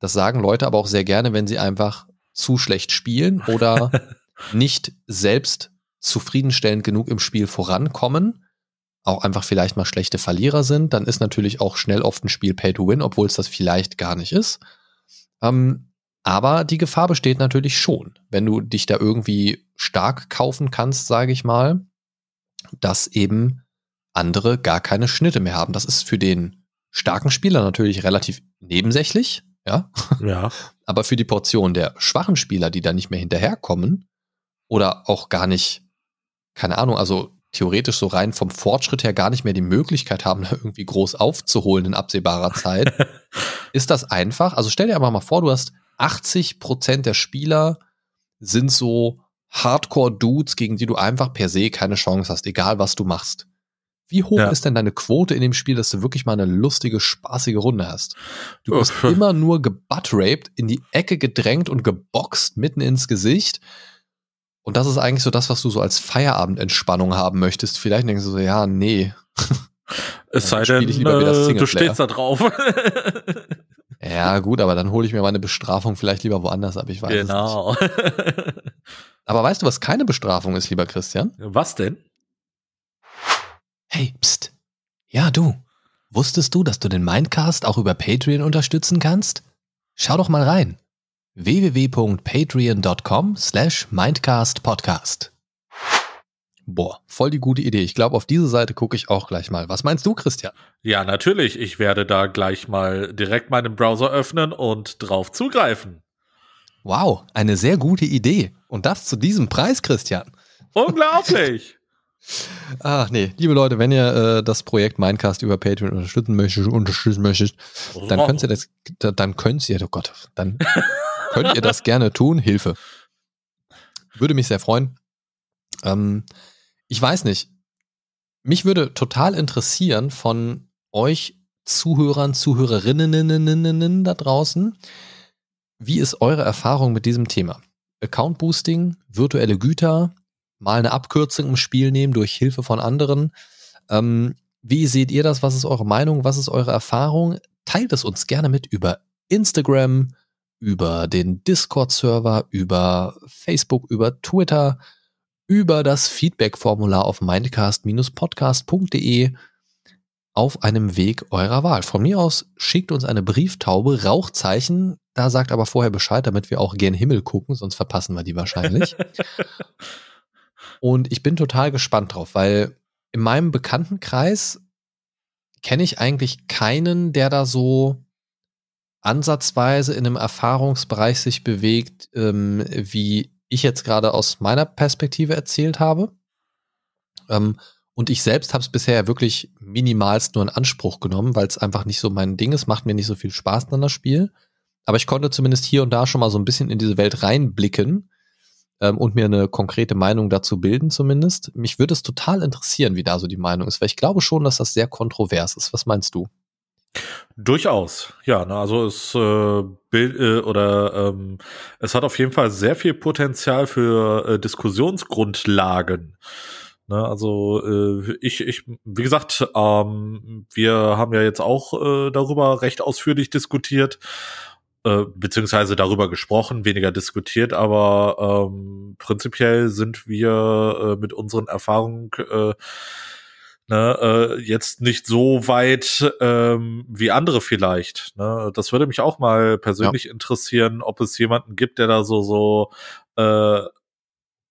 Das sagen Leute aber auch sehr gerne, wenn sie einfach zu schlecht spielen oder nicht selbst zufriedenstellend genug im Spiel vorankommen, auch einfach vielleicht mal schlechte Verlierer sind, dann ist natürlich auch schnell oft ein Spiel Pay to Win, obwohl es das vielleicht gar nicht ist. Ähm, aber die Gefahr besteht natürlich schon, wenn du dich da irgendwie stark kaufen kannst, sage ich mal, dass eben andere gar keine Schnitte mehr haben. Das ist für den starken Spieler natürlich relativ nebensächlich, ja. Ja. Aber für die Portion der schwachen Spieler, die da nicht mehr hinterherkommen oder auch gar nicht, keine Ahnung, also theoretisch so rein vom Fortschritt her gar nicht mehr die Möglichkeit haben, da irgendwie groß aufzuholen in absehbarer Zeit, ist das einfach. Also stell dir einfach mal vor, du hast 80 Prozent der Spieler sind so Hardcore-Dudes, gegen die du einfach per se keine Chance hast, egal was du machst. Wie hoch ja. ist denn deine Quote in dem Spiel, dass du wirklich mal eine lustige, spaßige Runde hast? Du wirst immer nur gebuttraped, in die Ecke gedrängt und geboxt mitten ins Gesicht. Und das ist eigentlich so das, was du so als Feierabendentspannung haben möchtest. Vielleicht denkst du so, ja, nee. Es sei denn, äh, du stehst da drauf. ja, gut, aber dann hole ich mir meine Bestrafung vielleicht lieber woanders ab. Ich weiß genau. es nicht. Aber weißt du, was keine Bestrafung ist, lieber Christian? Was denn? Hey, pst. Ja, du. Wusstest du, dass du den Mindcast auch über Patreon unterstützen kannst? Schau doch mal rein. www.patreon.com slash mindcastpodcast. Boah, voll die gute Idee. Ich glaube, auf diese Seite gucke ich auch gleich mal. Was meinst du, Christian? Ja, natürlich. Ich werde da gleich mal direkt meinen Browser öffnen und drauf zugreifen. Wow, eine sehr gute Idee. Und das zu diesem Preis, Christian. Unglaublich. Ach nee, liebe Leute, wenn ihr äh, das Projekt Minecast über Patreon unterstützen möchtet, unterstützen möchtet, dann könnt ihr das, dann könnt ihr, oh Gott, dann könnt ihr das gerne tun. Hilfe. Würde mich sehr freuen. Ähm, ich weiß nicht. Mich würde total interessieren von euch Zuhörern, Zuhörerinnen da draußen, wie ist eure Erfahrung mit diesem Thema? Account Boosting, virtuelle Güter, mal eine Abkürzung im Spiel nehmen durch Hilfe von anderen. Ähm, wie seht ihr das? Was ist eure Meinung? Was ist eure Erfahrung? Teilt es uns gerne mit über Instagram, über den Discord-Server, über Facebook, über Twitter, über das Feedback-Formular auf mindcast-podcast.de auf einem Weg eurer Wahl. Von mir aus schickt uns eine Brieftaube, Rauchzeichen, da sagt aber vorher Bescheid, damit wir auch gen Himmel gucken, sonst verpassen wir die wahrscheinlich. Und ich bin total gespannt drauf, weil in meinem Bekanntenkreis kenne ich eigentlich keinen, der da so ansatzweise in einem Erfahrungsbereich sich bewegt, ähm, wie ich jetzt gerade aus meiner Perspektive erzählt habe. Ähm, und ich selbst habe es bisher wirklich minimalst nur in Anspruch genommen, weil es einfach nicht so mein Ding ist, macht mir nicht so viel Spaß an das Spiel. Aber ich konnte zumindest hier und da schon mal so ein bisschen in diese Welt reinblicken ähm, und mir eine konkrete Meinung dazu bilden zumindest. Mich würde es total interessieren, wie da so die Meinung ist, weil ich glaube schon, dass das sehr kontrovers ist. Was meinst du? Durchaus, ja. Ne, also es äh, Bild äh, oder ähm, es hat auf jeden Fall sehr viel Potenzial für äh, Diskussionsgrundlagen. Ne, also äh, ich, ich, wie gesagt, ähm, wir haben ja jetzt auch äh, darüber recht ausführlich diskutiert äh, beziehungsweise darüber gesprochen, weniger diskutiert, aber ähm, prinzipiell sind wir äh, mit unseren Erfahrungen äh, ne, äh, jetzt nicht so weit ähm, wie andere vielleicht. Ne? Das würde mich auch mal persönlich ja. interessieren, ob es jemanden gibt, der da so so äh,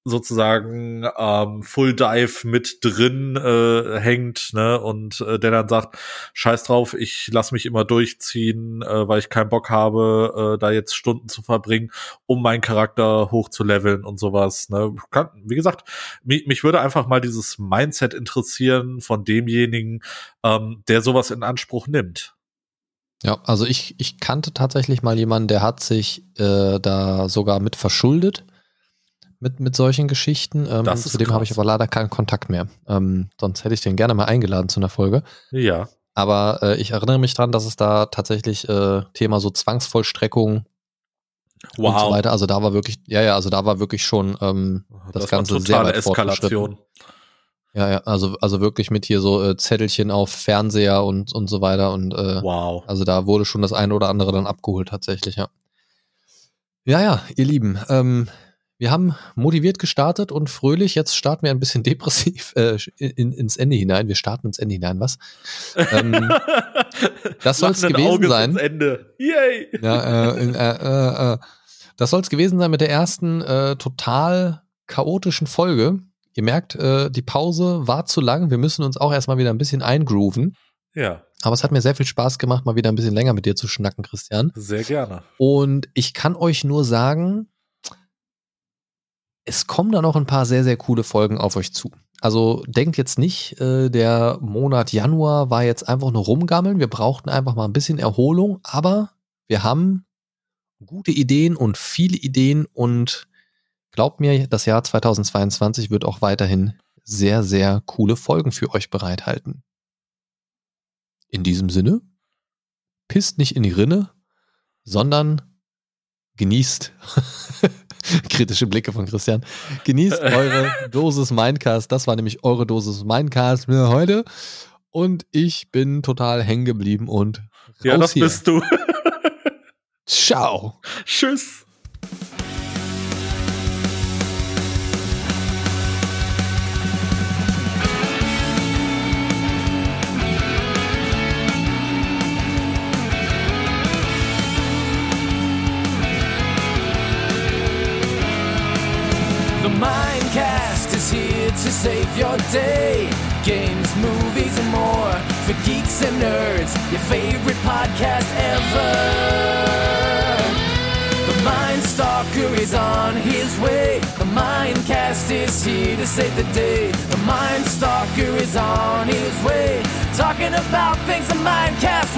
sozusagen ähm, Full Dive mit drin äh, hängt, ne, und äh, der dann sagt, scheiß drauf, ich lass mich immer durchziehen, äh, weil ich keinen Bock habe, äh, da jetzt Stunden zu verbringen, um meinen Charakter hochzuleveln und sowas. Ne. Kann, wie gesagt, mich, mich würde einfach mal dieses Mindset interessieren von demjenigen, ähm, der sowas in Anspruch nimmt. Ja, also ich, ich kannte tatsächlich mal jemanden, der hat sich äh, da sogar mit verschuldet mit, mit solchen Geschichten. Ähm, zu dem habe ich aber leider keinen Kontakt mehr. Ähm, sonst hätte ich den gerne mal eingeladen zu einer Folge. Ja. Aber äh, ich erinnere mich dran, dass es da tatsächlich äh, Thema so Zwangsvollstreckung wow. und so weiter. Also da war wirklich, ja, ja, also da war wirklich schon ähm, das, das Ganze sehr weit Eskalation. Ja, ja, also, also wirklich mit hier so äh, Zettelchen auf Fernseher und, und so weiter. Und äh, wow. also da wurde schon das eine oder andere dann abgeholt tatsächlich, ja. Ja, ja, ihr Lieben, ähm, wir haben motiviert gestartet und fröhlich. Jetzt starten wir ein bisschen depressiv äh, in, ins Ende hinein. Wir starten ins Ende hinein, was? Ähm, das soll es gewesen Auges sein. Ende. Yay! Ja, äh, äh, äh, das soll es gewesen sein mit der ersten äh, total chaotischen Folge. Ihr merkt, äh, die Pause war zu lang. Wir müssen uns auch erstmal wieder ein bisschen eingrooven. Ja. Aber es hat mir sehr viel Spaß gemacht, mal wieder ein bisschen länger mit dir zu schnacken, Christian. Sehr gerne. Und ich kann euch nur sagen, es kommen da noch ein paar sehr, sehr coole Folgen auf euch zu. Also denkt jetzt nicht, äh, der Monat Januar war jetzt einfach nur rumgammeln. Wir brauchten einfach mal ein bisschen Erholung, aber wir haben gute Ideen und viele Ideen und glaubt mir, das Jahr 2022 wird auch weiterhin sehr, sehr coole Folgen für euch bereithalten. In diesem Sinne, pisst nicht in die Rinne, sondern genießt Kritische Blicke von Christian. Genießt eure Dosis Mindcast. Das war nämlich eure Dosis Mindcast für heute. Und ich bin total hängen geblieben und raus Ja, das hier. bist du. Ciao. Tschüss. Your favorite podcast ever. The Mind Stalker is on his way. The Mindcast is here to save the day. The Mind Stalker is on his way. Talking about things the Mindcast